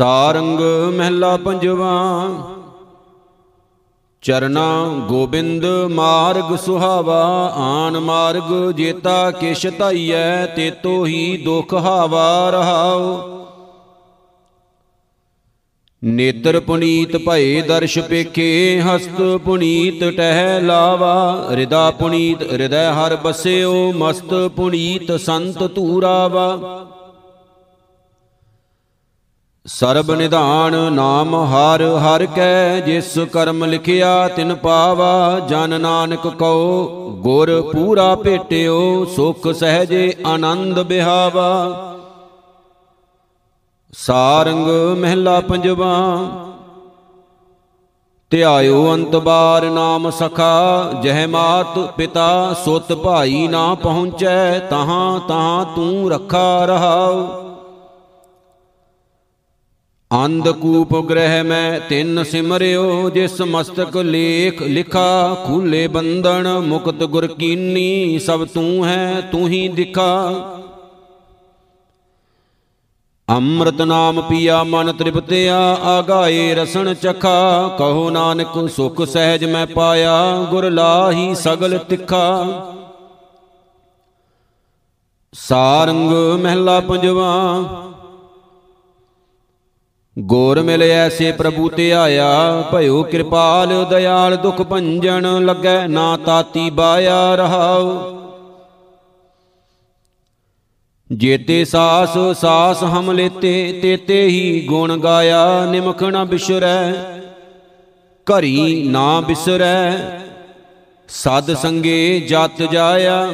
ਸਾਰੰਗ ਮਹਿਲਾ ਪੰਜਵਾ, ਚਰਨਾ ਗੋਬਿੰਦ ਮਾਰਗ ਸੁਹਾਵਾ ਆਨ ਮਾਰਗ ਜੇਤਾ ਕਿਛ ਧਾਈਐ ਤੇਤੋ ਹੀ ਦੁਖ ਹਾਵਾ ਰਹਾਉ। ਨੇਤਰ ਪੁਨੀਤ ਭਏ ਦਰਸ਼ ਪੇਖੇ, ਹਸਤ ਪੁਨੀਤ ਟਹਿ ਲਾਵਾ। ਹਿਰਦਾ ਪੁਨੀਤ ਹਿਰਦੈ ਹਰ ਬਸਿਓ, ਮਸਤ ਪੁਨੀਤ ਸੰਤ ਧੂਰਾਵਾ। ਸਰਬ ਨਿਧਾਨ ਨਾਮ ਹਰ ਹਰ ਕੈ, ਜਿਸ ਕਰਮ ਲਿਖਿਆ ਤਿਨ ਪਾਵਾ, ਜਨ ਨਾਨਕ ਕਉ, ਗੁਰ ਪੂਰਾ ਭੇਟਿਓ, ਸੁਖ ਸਹਜੇ ਆਨੰਦ ਬਿਹਾਵਾ। ਸਾਰੰਗ ਮਹਿਲਾ ਪੰਜਵਾ, ਧਿਆਇਓ ਅੰਤ ਬਾਰ ਨਾਮ ਸਖਾ, ਜਹ ਮਾਤ ਪਿਤਾ ਸੁਤ ਭਾਈ ਨਾ ਪਹੁੰਚੈ, ਤਹਾਂ ਤਹਾਂ ਤੂੰ ਰੱਖਾ ਰਹਾਉ। ਅੰਧਕੂਪ ਗ੍ਰਹਿ ਮੈਂ ਤਿੰਨ ਸਿਮਰਿਓ, ਜਿਸ ਮਸਤਕ ਲੇਖ ਲਿਖਾ, ਖੂਲੇ ਬੰਧਨ ਮੁਕਤ ਗੁਰ ਕੀਨੀ, ਸਭ ਤੂੰ ਹੈ, ਤੂੰ ਹੀ ਦਿਖਾ। ਅੰਮ੍ਰਿਤ ਨਾਮ ਪੀਆ, ਮਨ ਤ੍ਰਿਪਤਿਆ, ਆਗਾਏ ਰਸਣ ਚਖਾ, ਕਹੋ ਨਾਨਕ, ਸੁਖ ਸਹਿਜ ਮੈਂ ਪਾਇਆ, ਗੁਰ ਲਾਹੀ ਸਗਲ ਤਿਖਾ। ਸਾਰੰਗ ਮਹਿਲਾ ਪੰਜਵਾ ਗੋਰ ਮਿਲ ਐਸੇ ਪ੍ਰਭੂ ਤੇ ਆਇਆ, ਭਇਓ ਕਿਰਪਾਲ ਦਇਆਲ ਦੁਖ ਭੰਜਨ, ਲੱਗੈ ਨਾ ਤਾਤੀ ਬਾਇਆ ਰਹਾਉ। ਜੇਤੇ ਸਾਸ ਸਾਸ ਹਮ ਲੇਤੇ, ਤੇਤੇ ਹੀ ਗੁਣ ਗਾਇਆ, ਨਿਮਖ ਨਾ ਬਿਸਰੈ, ਘਰੀ ਨਾ ਬਿਸਰੈ। ਸਦ ਸੰਗੇ ਜਤ ਜਾਇਆ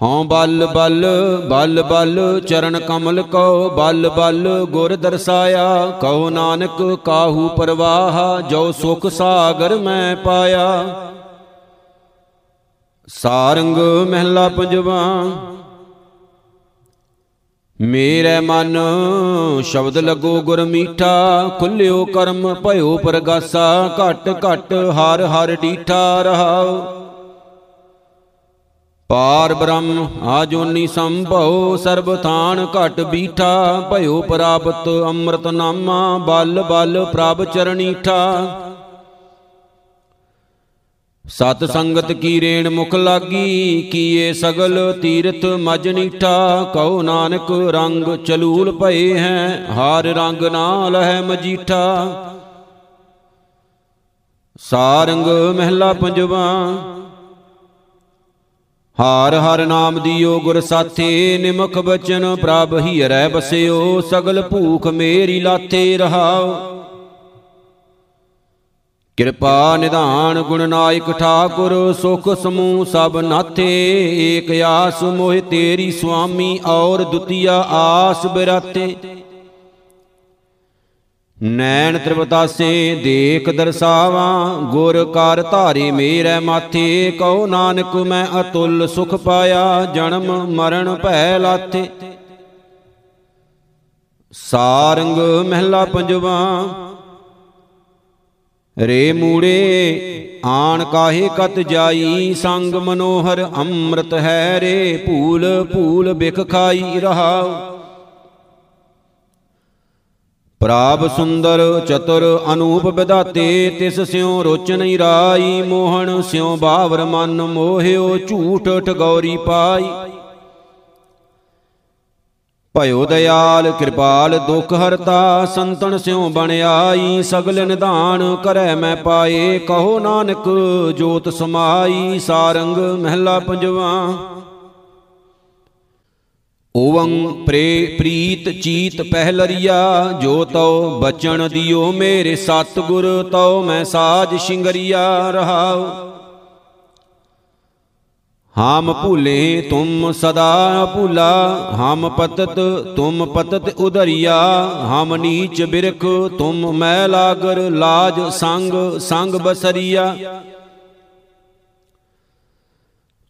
ਹਉ ਬਲ ਬਲ ਬਲ ਬਲ, ਚਰਨ ਕਮਲ ਕੋ, ਬਲ ਬਲ, ਗੁਰ ਦਰਸਾਇਆ। ਕਹੋ ਨਾਨਕ, ਕਾਹੂ ਪਰਵਾਹ, ਜੋ ਸੁਖ ਸਾਗਰ ਮੈਂ ਪਾਇਆ। ਸਾਰੰਗ ਮਹਿਲਾ ਪੰਜਵਾ, ਮੇਰੇ ਮਨ ਸ਼ਬਦ ਲੱਗੋ ਗੁਰ ਮੀਠਾ, ਖੁੱਲਿਓ ਕਰਮ ਭਇਓ ਪ੍ਰਗਾਸਾ, ਘਟ ਘਟ ਹਰ ਹਰ ਡੀਠਾ ਰਹਾਉ ਪਾਰ ਬ੍ਰਹਮ ਆਜੋਨੀ ਸੰਭਉ, ਸਰਬ ਥਾਨ ਘਟ ਬੀਠਾ, ਭਇਓ ਪ੍ਰਾਪਤ ਅੰਮ੍ਰਿਤ ਨਾਮਾ, ਬਲ ਬਲ ਪ੍ਰਭ ਚਰਣੀਠਾ ਸਤ ਸੰਗਤ ਕੀ ਰੇਣ ਮੁਖ ਲਾਗੀ, ਕੀਏ ਸਗਲ ਤੀਰਥ ਮਜ ਨੀਠਾ। ਕਉ ਨਾਨਕ, ਰੰਗ ਚਲੂਲ ਭਏ ਹੈ, ਹਾਰ ਰੰਗ ਨਾ ਲਹਿ ਮਜੀਠਾ। ਸਾਰੰਗ ਮਹਿਲਾ ਪੰਜਵਾ ਹਾਰ ਹਰ ਨਾਮ ਦਿਓ ਗੁਰ ਸਾਥੇ, ਨਿਮਖ ਬਚਨ ਪ੍ਰਭ ਹੀ ਰਹਿ ਬਸਿਓ, ਸਗਲ ਭੂਖ ਮੇਰੀ ਲਾਥੇ ਰਹਾਓ। ਕਿਰਪਾ ਨਿਧਾਨ ਗੁਣ ਨਾਇਕ ਠਾਕੁਰ, ਸੁਖ ਸਮੂਹ ਸਭ ਨਾਥੇ, ਏਕ ਆਸ ਮੋਹਿ ਤੇਰੀ ਸੁਆਮੀ ਔਰ ਦੁਤੀਆ ਆਸ ਬਿਰਾਤੇ ਨੈਣ ਤ੍ਰਿਪਤਾਸੇ ਦੇਖ ਦਰਸਾਵਾਂ, ਗੁਰ ਕਰ ਧਾਰੇ ਮੇਰੇ ਮਾਥੇ, ਕਉ ਨਾਨਕ ਮੈਂ ਅਤੁੱਲ ਸੁਖ ਪਾਇਆ, ਜਨਮ ਮਰਨ ਭੈ ਲਾਥੇ। ਸਾਰੰਗ ਮਹਿਲਾ ਪੰਜਵਾ, ਰੇ ਮੂੜੇ, ਆਣ ਕਾਹੇ ਕਤ ਜਾਈ, ਸੰਗ ਮਨੋਹਰ ਅੰਮ੍ਰਿਤ ਹੈ ਰੇ, ਭੂਲ ਭੂਲ ਬਿਖ ਖਾਈ ਰਹਾਉ। ਪ੍ਰਾਪ ਸੁੰਦਰ ਚਤੁਰ ਅਨੂਪ ਵਿਦਾਤੇ ਤਿਸ ਸਿਉ ਰੋਚ ਨਹੀਂ ਰਾਈ, ਮੋਹਣ ਸਿਉ ਬਾਵਰ ਮਨ ਮੋਹਿਓ, ਝੂਠ ਠਗੌਰੀ ਪਾਈ। ਭਇਓ ਦਇਆਲ, ਕਿਰਪਾਲ ਦੁਖ ਹਰਤਾ, ਸੰਤਨ ਸਿਉ ਬਣ ਆਈ, ਸਗਲ ਨਿਧਾਨ ਕਰੈ ਮੈਂ ਪਾਏ, ਕਹੋ ਨਾਨਕ ਜੋਤ ਸਮਾਈ, ਸਾਰੰਗ ਮਹਿਲਾ ਪੰਜਵਾ। ਓਵੰ ਪ੍ਰੇ ਪ੍ਰੀਤ ਚੀਤ ਪਹਿਲਰੀਆ, ਜੋ ਤਉ ਬਚਨ ਦਿਓ ਮੇਰੇ ਸਤਗੁਰ, ਤਉ ਮੈਂ ਸਾਜ ਸ਼ਿੰਗਰੀਆ ਰਹਾਉ। ਹਮ ਭੂਲੇ ਤੁਮ ਸਦਾ ਭੂਲਾ, ਹਮ ਪਤਤ ਤੁਮ ਪਤਤ ਉਧਰਿਆ ਹਮ ਨੀਚ ਬਿਰਖ ਤੁਮ ਮੈ ਲਾਗਰ, ਲਾਜ ਸੰਗ ਸੰਗ ਬਸਰੀਆ।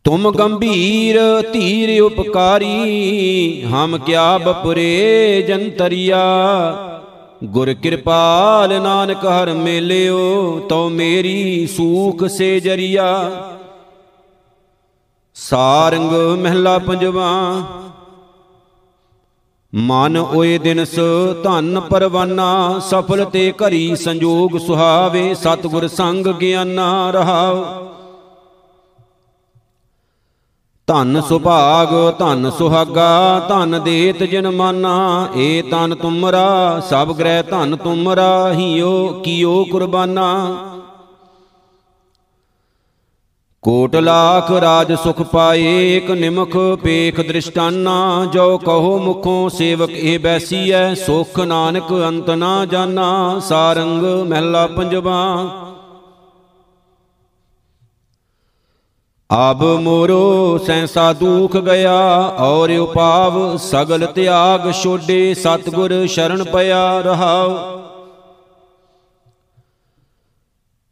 ਤੁਮ ਗੰਭੀਰ ਧੀਰ ਉਪਕਾਰੀ, ਹਮ ਕਿਆ ਬਪਰੇ ਜੰਤਰੀਆ। ਗੁਰ ਕਿਰਪਾਲ ਨਾਨਕ ਹਰ ਮੇਲਿਓ, ਤਉ ਮੇਰੀ ਸੂਖ ਸੇ ਜਰੀਆ। ਸਾਰੰਗ ਮਹਿਲਾ ਪੰਜਵਾ, ਮਨ ਓਏ ਦਿਨਸ ਧਨ ਪਰਵਾਨਾ, ਸਫਲ ਤੇ ਘਰੀ ਸੰਜੋਗ ਸੁਹਾਵੇ, ਸਤਿਗੁਰ ਸੰਗ ਗਿਆਨਾ ਰਹਾਉ ਧਨ ਸੁਭਾਗ, ਧਨ ਸੁਹਾਗਾ, ਧਨ ਦੇਤ ਜਨ ਮਾਨਾ, ਏ ਤਨ ਤੁਮਰਾ, ਸਭ ਗ੍ਰਹਿ ਧਨ ਤੁਮਰਾ, ਹੀਓ ਕੀਓ ਕੁਰਬਾਨਾ। ਕੋਟ ਲਾਖ ਰਾਜ ਸੁਖ ਪਾਏ ਇਕ ਨਿਮਖ ਪੇਖ ਦ੍ਰਿਸ਼ਟਾਨਾ, ਜੋ ਕਹੋ ਮੁਖੋਂ ਸੇਵਕ ਇਹ ਬੈਸੀਐ, ਸੁਖ ਨਾਨਕ ਅੰਤ ਨਾ ਜਾਣਾ ਸਾਰੰਗ ਮਹਿਲਾ ਪੰਜਵਾ। ਅਬ ਮੋਰੋ ਸੈਂਸਾ ਦੁਖ ਗਿਆ, ਔਰ ਉਪਾਵ ਸਗਲ ਤਿਆਗ ਛੋਡੇ, ਸਤਗੁਰ ਸ਼ਰਨ ਪਿਆ ਰਹਾਉ।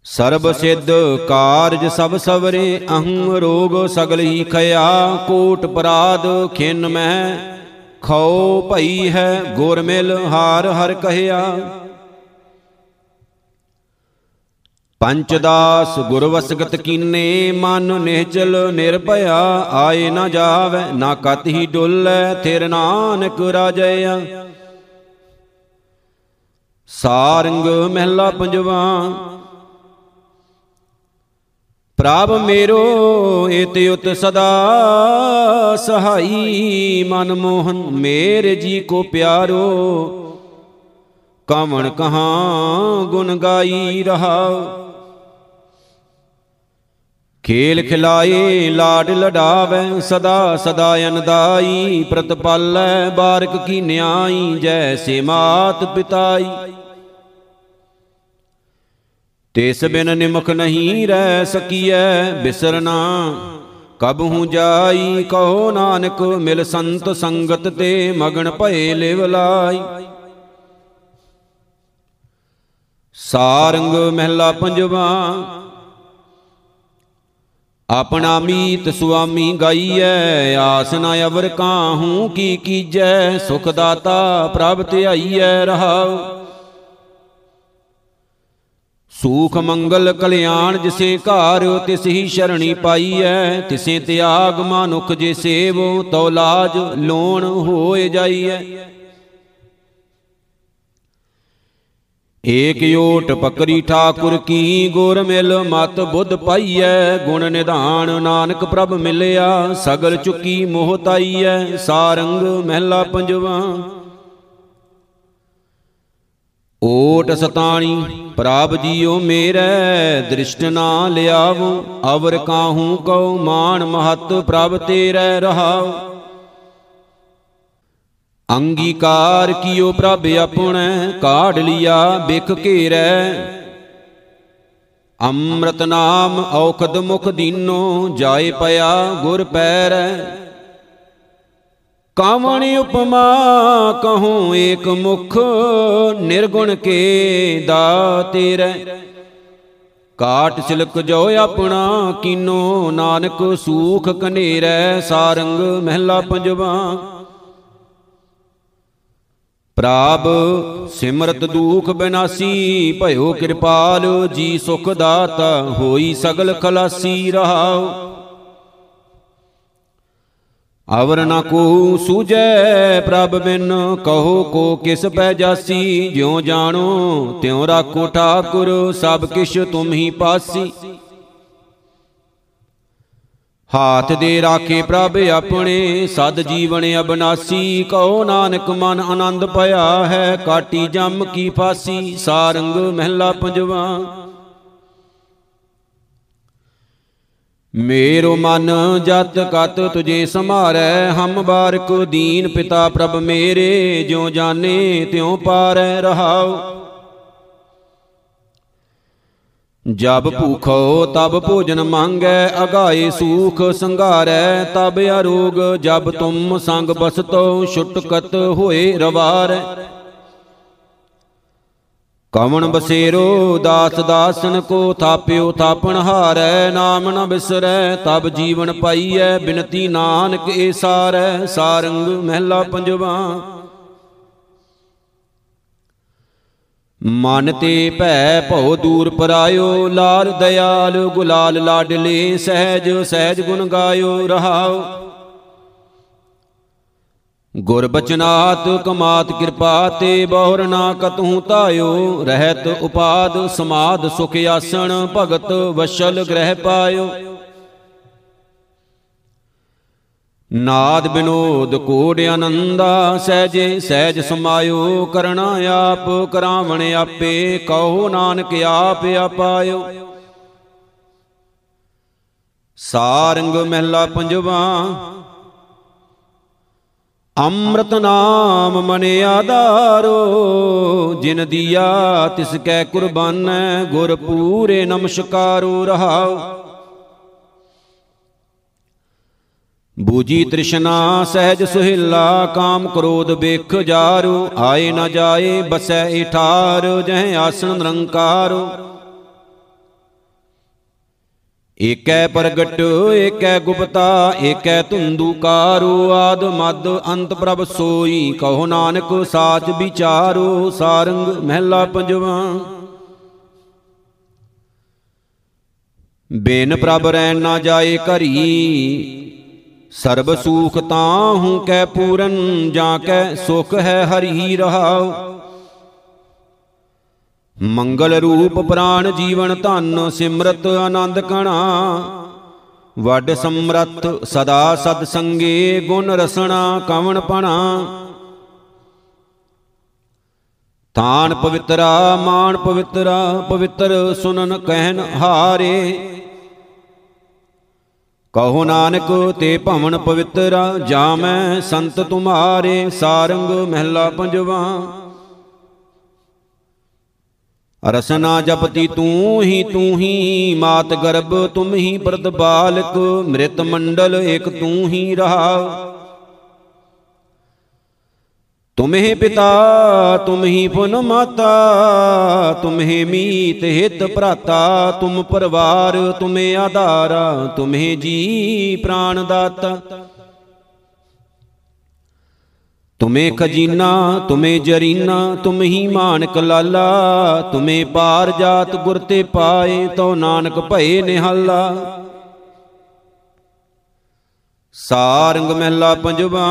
ਸਰਬ ਸਿੱਧ ਕਾਰਜ ਸਭ ਸਵਰੇ, ਅਹੰ ਰੋਗ ਸਗਲ ਹੀ ਖਿਆ ਕੋਟ ਪਰਾਧ ਖਿੰਨ ਮੈਂ, ਖਉ ਭਈ ਹੈ ਗੁਰ ਮਿਲ ਹਾਰ ਹਰ ਕਹਿਆ। ਪੰਚਦਾਸ ਗੁਰ ਵਸਗਤ ਕੀਨੇ, ਮਨ ਨਿਹਚਲ ਨਿਰਭਇਆ, ਆਏ ਨਾ ਜਾਵੇ, ਨਾ ਕਤ ਹੀ ਡੁੱਲੈ, ਥਿਰ ਨਾਨਕ ਰਾਜਿਆ। ਸਾਰੰਗ ਮਹਿਲਾ ਪੰਜਵਾ, ਪ੍ਰਭ ਮੇਰੋ ਇਤਿ ਉਤ ਸਦਾ ਸਹਾਈ ਮਨ ਮੋਹਨ, ਮੇਰੇ ਜੀ ਕੋ ਪਿਆਰੋ। ਕਵਣ ਕਹਾਂ ਗੁਣ ਗਾਈ ਰਹਾਉ ਖੇਲ ਖਿਲਾਏ, ਲਾਡ ਲਡਾਵੇ, ਸਦਾ ਸਦਾ ਅਨਦਾਈ, ਪ੍ਰਤਪਾਲੈ, ਬਾਰਕ ਕੀ ਨਿਆਈ ਜੈਸੇ ਮਾਤ ਪਿਤਾਈ। ਤਿਸ ਬਿਨ ਨਿਮਖ ਨਹੀਂ ਰਹਿ ਸਕੀਐ ਬਿਸਰਨਾ, ਕਬ ਹੂੰ ਜਾਈ, ਕਹੋ ਨਾਨਕ, ਮਿਲ ਸੰਤ ਸੰਗਤ ਤੇ ਮਗਨ ਭਏ ਲਿਵ ਲਾਈ। ਸਾਰੰਗ ਮਹਿਲਾ ਪੰਜਵਾ ਆਪਣਾ ਮੀਤ ਸੁਆਮੀ ਗਾਈਐ, ਆਸ ਨਾ ਅਵਰ ਕਾਹੂ ਕੀ ਕੀਜੈ, ਸੁਖ ਦਾਤਾ ਪ੍ਰਭ ਧਿਆਈਐ ਰਹਾਉ। ਸੂਖ ਮੰਗਲ ਕਲਿਆਣ ਜਿਸੇ ਘਰ ਤਿਸ ਹੀ ਸ਼ਰਣੀ ਪਾਈਐ, ਤਿਸੇ ਤਿਆਗ ਮਾਨੁਖ ਜੇ ਸੇਵੋ, ਤਉ ਲਾਜ ਲੋਣ ਹੋਏ ਜਾਈਐ। ਏਕ ਓਟ ਪਕਰੀ ਠਾਕੁਰ ਕੀ ਗੁਰ ਮਿਲ ਮਤ ਬੁੱਧ ਪਾਈਐ, ਗੁਣ ਨਿਧਾਨ ਨਾਨਕ ਪ੍ਰਭ ਮਿਲਿਆ, ਸਗਲ ਚੁਕੀ ਮੋਹ ਤਾਈਐ, ਸਾਰੰਗ ਮਹਿਲਾ ਪੰਜਵਾ। ਓਟ ਸਤਾਣੀ, ਪ੍ਰਭ ਜੀਓ ਮੇਰੇ, ਦ੍ਰਿਸ਼ਟ ਨਾ ਲਿਆਵੋ, ਅਵਰ ਕਾਹੂ ਕਉ ਮਾਨ ਮਹਤ ਪ੍ਰਭ ਤੇਰੇ ਰਹਾਉ। ਅੰਗੀਕਾਰ ਕੀਓ ਪ੍ਰਭ ਆਪਣੈ, ਕਾਢ ਲਿਆ ਬਿਖ ਘੇਰੈ। ਅੰਮ੍ਰਿਤ ਨਾਮ ਔਖਦ ਮੁਖ ਦੀਨੋ, ਜਾਏ ਪਿਆ ਗੁਰ ਪੈਰੈ। ਕਾਵਣ ਉਪਮਾ ਕਹੂੰ ਏਕ ਮੁਖ, ਨਿਰਗੁਣ ਕੇ ਦਾਤੇਰੈ। ਕਾਟ ਸਿਲਕ ਜੋ ਆਪਣਾ ਕੀਨੋ, ਨਾਨਕ ਸੂਖ ਕਨੇਰੈ, ਸਾਰੰਗ ਮਹਿਲਾ ਪੰਜਵਾ। ਪ੍ਰਾਪ, ਸਿਮਰਤ ਦੂਖ ਬਿਨਾਸੀ, ਭਇਓ ਕਿਰਪਾਲ, ਜੀ ਸੁਖ ਦਾਤਾ ਹੋਈ ਸਗਲ ਖਲਾਸੀ ਰਹਾਉ। ਅਵਰ ਨ ਕੋ ਸੂਜੈ ਪ੍ਰਭ ਬਿਨ, ਕਹੋ ਕੋ ਕਿਸ ਪੈ ਜਾਸੀ, ਜਿਉ ਜਾਣੋ ਤਿਉ ਰਾਖੋ ਠਾਕੁਰ, ਸਭ ਕਿਛ ਤੁਮ ਹੀ ਪਾਸੀ। ਹਾਥ ਦੇ ਰਾਖੇ ਪ੍ਰਭ ਆਪਣੇ, ਸਦ ਜੀਵਨ ਅਬਨਾਸੀ, ਕਹੋ ਨਾਨਕ ਮਨ ਆਨੰਦ ਭਇਆ ਹੈ, ਕਾਟੀ ਜਮ ਕੀ ਫਾਸੀ, ਸਾਰੰਗ ਮਹਿਲਾ ਪੰਜਵਾ। ਮੇਰੋ ਮਨ ਜਤ ਕਤ ਤੁਝੇ ਸਮਾਰੈ ਹਮ ਬਾਰਕ ਦੀਨ ਪਿਤਾ ਪ੍ਰਭ ਮੇਰੇ, ਜਿਉ ਜਾਣੇ ਤਿਉ ਪਾਰੈ ਰਹਾਉ। ਜਬ ਭੂਖੋ ਤਬ ਭੋਜਨ ਮੰਗੈ, ਅਗਾਏ ਸੂਖ ਸੰਘਾਰੈ ਤਬ ਅਰੋਗ, ਜਬ ਤੁਮ ਸੰਗ ਬਸਤੋ, ਛੁਟਕਤ ਹੋਏ ਰਵਾਰੈ। ਕਵਣ ਬਸੇਰੋ, ਦਾਸ ਦਾਸਨ ਕੋ ਥਾਪਿਓ ਥਾਪਣ ਹਾਰੈ, ਨਾਮ ਨ ਬਿਸਰੈ, ਤਬ ਜੀਵਨ ਪਾਈਐ, ਬਿਨਤੀ ਨਾਨਕ ਏ ਸਾਰੈ, ਸਾਰੰਗ ਮਹਿਲਾ ਪੰਜਵਾ। ਮਨ ਤੇ ਭੈ ਭਉ ਦੂਰ ਪਰਾਇਓ, ਲਾਲ ਦਇਆਲ ਗੁਲਾਲ ਲਾਡਲੇ, ਸਹਿਜ ਸਹਿਜ ਗੁਣ ਗਾਇਓ ਰਹਾਉ ਗੁਰ ਬਚਨਾਤ, ਕਮਾਤ ਕਿਰਪਾ ਤੇ ਬਹੁਰ ਨਾ ਕਤਹੂ ਤਾਇਓ ਰਹਿਤ ਉਪਾਦ ਸਮਾਦ ਸੁਖ ਆਸਣ, ਭਗਤ ਵਸ਼ਲ ਗ੍ਰਹਿ ਪਾਇਓ। ਨਾਦ ਬਿਨੋਦ ਕੋੜ ਆਨੰਦਾ, ਸਹਿਜੇ ਸਹਿਜ ਸਮਾਇਓ ਕਰਣਾ ਆਪ, ਕਰਾਵਣ ਆਪੇ, ਕਹੋ ਨਾਨਕ ਆਪ ਆਪਾਇਓ। ਸਾਰੰਗ ਮਹਿਲਾ ਪੰਜਵਾ, ਅੰਮ੍ਰਿਤ ਨਾਮ ਮਨ ਆਧਾਰੋ, ਜਿਨ ਦੀਆ ਤਿਸ ਕੈ ਕੁਰਬਾਨੈ ਗੁਰ ਪੂਰੇ ਨਮਸਕਾਰੋ ਰਹਾਉ ਬੂਜੀ ਤ੍ਰਿਸ਼ਨਾ ਸਹਿਜ ਸੁਹਿਲਾ ਕਾਮ ਕ੍ਰੋਧ ਬੇਖ ਜਾਰੂ ਆਏ ਨ ਜਾਏ ਬਸੈ ਇਠਾਰ ਜਹ ਆਸਣ ਨਿਰੰਕਾਰੋ। ਏਕੈ ਪ੍ਰਗਟ ਏਕੈ ਗੁਪਤਾ ਏਕੈ ਧੁੰਦੂਕਾਰੋ ਆਦ ਮਦ ਅੰਤ ਪ੍ਰਭ ਸੋਈ। ਕਹੋ ਨਾਨਕ ਸਾਚ ਵਿਚਾਰੋ ਸਾਰੰਗ ਮਹਿਲਾ ਪੰਜਵਾ। ਬੇਨ ਪ੍ਰਭ ਰਹਿ ਨਾ ਜਾਏ ਘਰੀ। ਸਰਬ ਸੂਖ ਤਾਹੂ ਕੈ ਪੂਰਨ, ਜਾਂ ਕੈ ਸੁਖ ਹੈ ਹਰੀ ਰਹਾਉ। ਮੰਗਲ ਰੂਪ ਪ੍ਰਾਨ ਜੀਵਨ ਧਨ, ਸਿਮਰਤ ਆਨੰਦ ਕਣਾ। ਵੱਡ ਸਮਰੱਥ ਸਦਾ ਸਦ ਸੰਗੇ, ਗੁਣ ਰਸਣਾ ਕਵਣ ਪਣਾ। ਤਾਨ ਪਵਿੱਤਰਾ, ਮਾਨ ਪਵਿੱਤਰਾ, ਪਵਿੱਤਰ ਸੁਨਨ ਕਹਿਨ ਹਾਰੇ। ਕਹੋ ਨਾਨਕ ਤੇ ਭਵਨ ਪਵਿੱਤਰਾ ਜਾਮੈ ਸੰਤ ਤੁਮਾਰੇ, ਸਾਰੰਗ ਮਹਿਲਾ ਪੰਜਵਾ। ਰਸਨਾ ਜਪਤੀ ਤੂੰ ਹੀ ਤੂੰ ਹੀ, ਮਾਤ ਗਰਭ ਤੁਮ ਹੀ ਪ੍ਰਦ ਬਾਲਕ ਮ੍ਰਿਤ ਮੰਡਲ ਇਕ ਤੂੰ ਹੀ ਰਹਾ। ਤੁਮਹਿ ਪਿਤਾ ਤੁਮਹੀ ਪੁਨ ਮਾਤਾ ਤੁਮਹਿ ਮੀਤ ਹਿਤ ਭਰਾਤਾ, ਤੁਮ ਪਰਵਾਰ, ਤੁਮੇ ਆਧਾਰਾ ਤੁਮਹਿ ਜੀ ਪ੍ਰਾਨ ਦਾਤਾ। ਤੁਮੇ ਖਜੀਨਾ, ਤੁਮੇ ਜਰੀਨਾ ਤੁਮਹੀ ਮਾਨਕ ਲਾਲਾ, ਤੁਮੇ ਪਾਰ ਜਾਤ ਗੁਰ ਤੇ ਪਾਏ ਤੋ ਨਾਨਕ ਭਏ ਨਿਹਾਲਾ। ਸਾਰੰਗ ਮਹਿਲਾ ਪੰਜਵਾ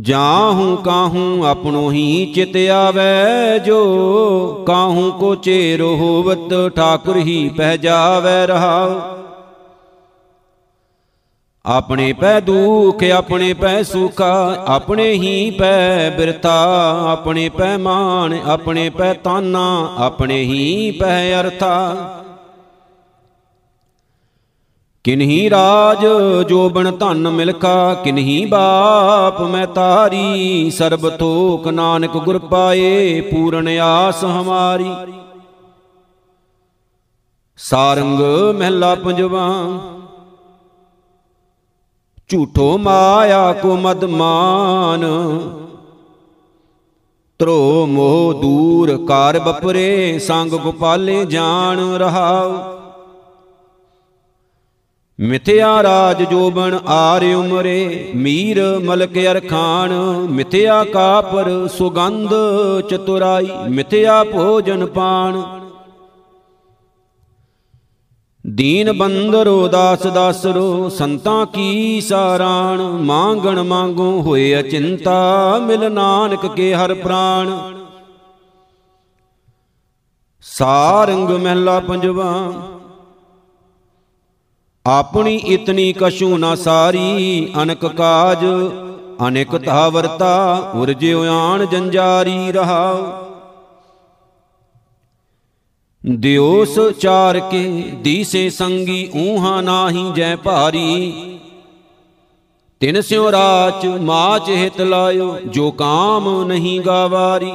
ਜਾਹੂ ਕਾਹੂ ਆਪਣੋ ਹੀ ਚਿਤ ਆਵੈ ਜੋ, ਕਾਹੂ ਕੋ ਚੇਰ ਹੋਵਤ ਠਾਕੁਰ ਹੀ ਪਹਿ ਜਾਵੈ ਰਹਾਉ। ਆਪਣੇ ਪੈ ਦੁਖ, ਆਪਣੇ ਪੈ ਸੁਖਾ, ਆਪਣੇ ਹੀ ਪੈ ਬਿਰਤਾ ਆਪਣੇ ਪੈ ਮਾਨ ਆਪਣੇ ਪੈ ਤਾਨਾ, ਆਪਣੇ ਹੀ ਪੈ ਅਰਥਾ। ਕਿਨਹੀ ਰਾਜ ਜੋਬਨ ਧਨ ਮਿਲਖਾ, ਕਿਨਹੀ ਬਾਪ ਮੈਂ ਤਾਰੀ, ਸਰਬ ਤੋਕ ਨਾਨਕ ਗੁਰ ਪਾਏ, ਪੂਰਨ ਆਸ ਹਮਾਰੀ। ਸਾਰੰਗ ਮਹਿਲਾ ਪੰਜਵਾ, ਝੂਠੋ ਮਾਇਆ ਕੋ ਮਦਮਾਨ ਤਰੋ ਮੋਹ ਦੂਰ ਕਾਰ ਬਪਰੇ, ਸੰਗ ਗੋਪਾਲੇ ਜਾਣ ਰਹਾਉ। ਮਿਥਿਆ ਰਾਜ ਜੋਬਨ ਆਰ ਉਮਰੇ, ਮੀਰ ਮਲਕ ਅਰਖਾਨ ਮਿਥਿਆ ਕਾਪਰ ਸੁਗੰਧ ਚਤੁਰਾਈ, ਮਿਥਿਆ ਭੋਜਨ ਪਾਣ ਦੀਨ ਬੰਦਰੋ, ਦਾਸ ਦਾਸਰੋ, ਸੰਤਾਂ ਕੀ ਸਾਰਾਣ। ਮੰਗਣ ਮੰਗੋ ਹੋਏ ਅਚਿੰਤਾ, ਮਿਲ ਨਾਨਕ ਕੇ ਹਰ ਪ੍ਰਾਣ। ਸਾਰੰਗ ਮਹਿਲਾ ਪੰਜਵਾ ਆਪਣੀ ਇਤਨੀ ਕਛੂ ਨਾ ਸਾਰੀ, ਅਨਕ ਕਾਜ, ਅਨੇਕ ਧਾਵਰਤਾ ਉਰਜਿ ਆਣ ਜੰਜਾਰੀ ਰਹਾ। ਦਿਓਸ ਚਾਰ ਕੇ ਦੀਸੇ ਸੰਗੀ ਊਹਾ ਨਾਹੀ ਜੈ ਭਾਰੀ। ਤਿਨ ਸਿਉ ਰਾਚ ਮਾਚ ਹਿਤ ਲਾਇਓ, ਜੋ ਕਾਮ ਨਹੀਂ ਗਾਵਾਰੀ।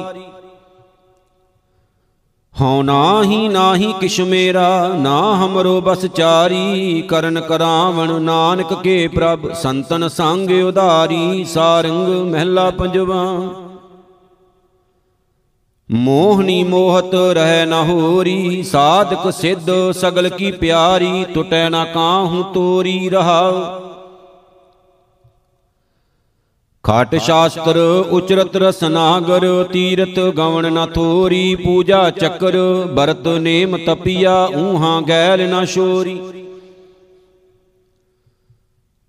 ਹਉ ਨਾਹੀ ਨਾਹੀ ਕਿਛ ਮੇਰਾ, ਨਾ ਹਮਰੋ ਬਸ ਚਾਰੀ। ਕਰਨ ਕਰਾਵਣ ਨਾਨਕ ਕੇ ਪ੍ਰਭ, ਸੰਤਨ ਸੰਗ ਉਧਾਰੀ। ਸਾਰੰਗ ਮਹਿਲਾ ਪੰਜਵਾ। ਮੋਹਨੀ ਮੋਹਤ ਰਹਿ ਨ ਹੋਰੀ। ਸਾਧਕ ਸਿੱਧ ਸਗਲ ਕੀ ਪਿਆਰੀ ਟੁਟੈ ਨਾ ਕਾਹੂ ਤੋਰੀ ਰਹਾਉ। ਖਾਟ ਸ਼ਾਸਤਰ, ਉਚਰਤ ਰਸਨਾਗਰ ਤੀਰਤ ਗਵਣ ਨ ਥੋਰੀ, ਪੂਜਾ ਚੱਕਰ ਬਰਤ ਨੇਮ ਤਪੀਆ, ਊਹਾਂ ਗੈਲ ਨ ਸ਼ੋਰੀ।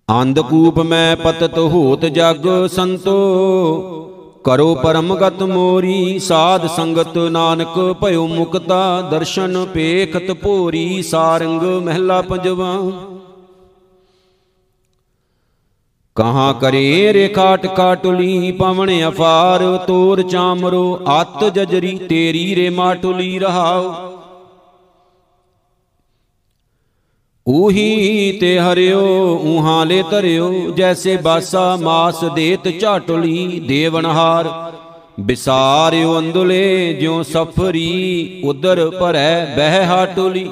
ਅੰਧਕੂਪ ਮੈਂ ਪਤਤ ਹੋਤ ਜਗ ਸੰਤੋ, ਕਰੋ ਪਰਮਗਤ ਮੋਰੀ, ਸਾਧ ਸੰਗਤ ਨਾਨਕ, ਭਇਓ ਮੁਕਤਾ, ਦਰਸ਼ਨ ਪੇਖਤ ਭੋਰੀ, ਸਾਰੰਗ ਮਹਿਲਾ ਪੰਜਵਾ। ਕਹਾਂ ਕਰੇ ਰੇਖਾ ਟਕਾ ਟੁਲੀ ਪਵਨ ਅਫਾਰ, ਤੋਰ ਚਾਮਰੋ, ਅਤ ਜਜਰੀ, ਤੇਰੀ ਰੇ ਮਾਟੁਲੀ ਰਹਾਉ। ਉਹੀ ਤੇ ਹਰਿਓ ਉਹਾਂ ਲੈ ਧਰਿਓ, ਜੈਸੇ ਬਾਸਾ ਮਾਸ ਦੇਤ ਝਾਟੁਲੀ ਦੇਵਨਹਾਰ ਵਿਸਾਰਿਓ ਅੰਦੁਲੇ, ਜਿਉ ਸਫਰੀ ਉਦਰ ਭਰੈ ਬਹਿ ਹਾਟੁਲੀ।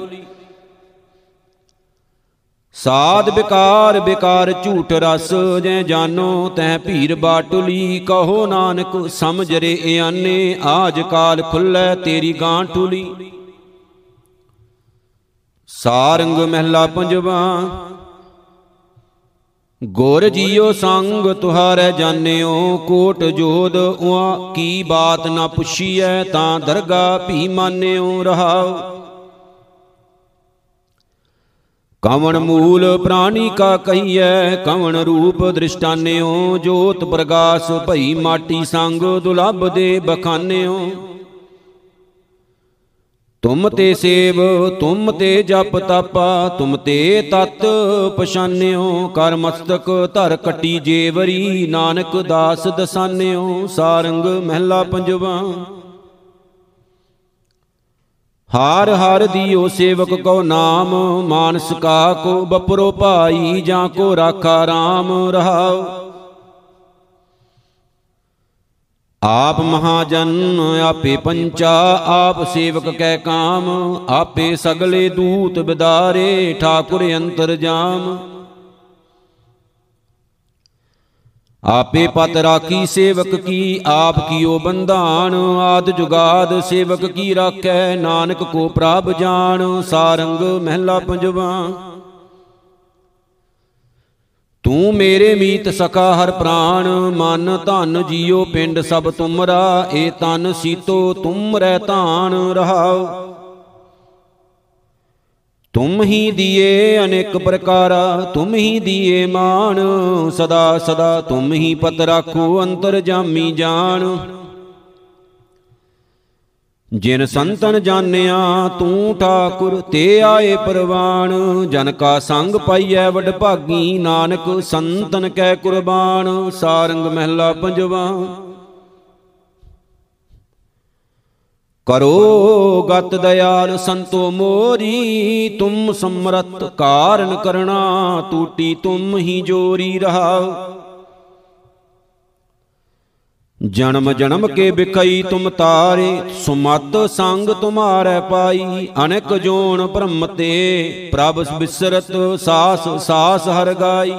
ਸਾਧ ਬਿਕਾਰ ਬਿਕਾਰ ਝੂਠ ਰਸ, ਜੈ ਜਾਨੋ ਤੈ ਭੀਰ ਬਾਟੁਲੀ, ਕਹੋ ਨਾਨਕ ਸਮਝ ਰੇ ਇਆਨੇ, ਆਜ ਕਾਲ ਖੁੱਲੇ ਤੇਰੀ ਗਾਂ ਟੁਲੀ। ਸਾਰੰਗ ਮਹਿਲਾ ਪੰਜਵਾ, ਗੁਰ ਜੀਓ ਸੰਗ ਤੁਹਾਰੇ ਜਾਣਿਓ, ਕੋਟ ਜੋਦ ਉਆ ਕੀ ਬਾਤ ਨਾ ਪੁੱਛੀਐ, ਤਾਂ ਦਰਗਾ ਭੀ ਮਾਨਿਓ ਰਹਾਉ। ਕਵਣ ਮੂਲ ਪ੍ਰਾਣੀ ਕਾ ਕਹੀਐ, ਕਵਣ ਰੂਪ ਦ੍ਰਿਸ਼ਟਾਨਿਓ, ਜੋਤ ਪ੍ਰਗਾਸ ਭਈ ਮਾਟੀ ਸੰਗ ਦੁਲਭ ਦੇ ਬਖਾਨਿਓ। ਤੁਮ ਤੇ ਸੇਵ, ਤੁਮ ਤੇ ਜਪ ਤਪਾ, ਤੁਮ ਤੇ ਤਤ ਪਛਾਨਿਓ, ਕਰ ਮਸਤਕ ਧਰ ਕਟੀ ਜੇਵਰੀ, ਨਾਨਕ ਦਾਸ ਦਸਾਨਿਓ, ਸਾਰੰਗ ਮਹਿਲਾ ਪੰਜਵਾ। ਹਾਰ ਹਰ ਦੀਓ ਸੇਵਕ ਕੋ ਨਾਮ, ਮਾਨਸ ਕਾ ਕੋ ਬਪਰੋ ਭਾਈ ਜਾਂ ਕੋ ਰਾਖਾ RAM ਰਹਾਉ। ਆਪ ਮਹਾਜਨ ਆਪੇ ਪੰਚਾ, ਆਪ ਸੇਵਕ ਕੈ ਕਾਮ, ਆਪੇ ਸਗਲੇ ਦੂਤ ਬਿਦਾਰੇ, ਠਾਕੁਰ ਅੰਤਰ ਜਾਮ। ਆਪੇ ਪਤ ਰਾਖੀ ਸੇਵਕ ਕੀ ਆਪ ਕੀਓ ਬੰਧਾਨ ਆਦ ਜੁਗਾਦ ਸੇਵਕ ਕੀ ਰਾਖੈ ਨਾਨਕ ਕੋ ਪ੍ਰਭ ਜਾਣ ਸਾਰੰਗ ਮਹਿਲਾ ਪੰਜਵਾ। ਤੂੰ ਮੇਰੇ ਮੀਤ ਸਕਾ ਹਰ ਪ੍ਰਾਣ ਮਨ ਧਨ ਜੀਉ ਪਿੰਡ ਸਭ ਤੁਮਰਾ ਏ ਤਨ ਸੀਤੋ ਤੁਮ ਰਹਿ ਧਾਨ ਰਹਾਉ ਤੁਮ ਹੀ ਦੀਏ ਅਨੇਕ ਪ੍ਰਕਾਰਾ, ਤੁਮ ਹੀ ਦੀਏ ਮਾਨ ਸਦਾ ਸਦਾ ਤੁਮ ਹੀ ਪਤ ਰਾਖੋ ਅੰਤਰ ਜਾਮੀ ਜਾਣ। ਜਿਨ ਸੰਤਨ ਜਾਣਿਆ ਤੂੰ ਠਾਕੁਰ, ਤੇ ਆਏ ਪਰਵਾਨ। ਜਨ ਕਾ ਸੰਗ ਪਾਈਐ ਵਡ ਭਾਗੀ, ਨਾਨਕ ਸੰਤਨ ਕੈ ਕੁਰਬਾਨ। ਸਾਰੰਗ ਮਹਿਲਾ ਪੰਜਵਾ ਕਰੋ ਗਤ ਦਇਆਲ ਸੰਤੋ ਮੋਰੀ, ਤੁਮ ਸਮਰਤ ਕਾਰਨ ਕਰਣਾ, ਟੂਟੀ ਤੁਮ ਹੀ ਜੋਰੀ ਰਹਾ ਜਨਮ ਜਨਮ ਕੇ ਬਿਕਈ ਤੁਮ ਤਾਰੇ, ਸੁਮਤ ਸੰਗ ਤੁਮਾਰੇ ਪਾਈ, ਅਨੇਕ ਜੋਨ ਬ੍ਰਹਮ ਤੇ ਪ੍ਰਭ ਬਿਸਰਤ ਸਾਸ ਸਾਸ ਹਰ ਗਾਈ।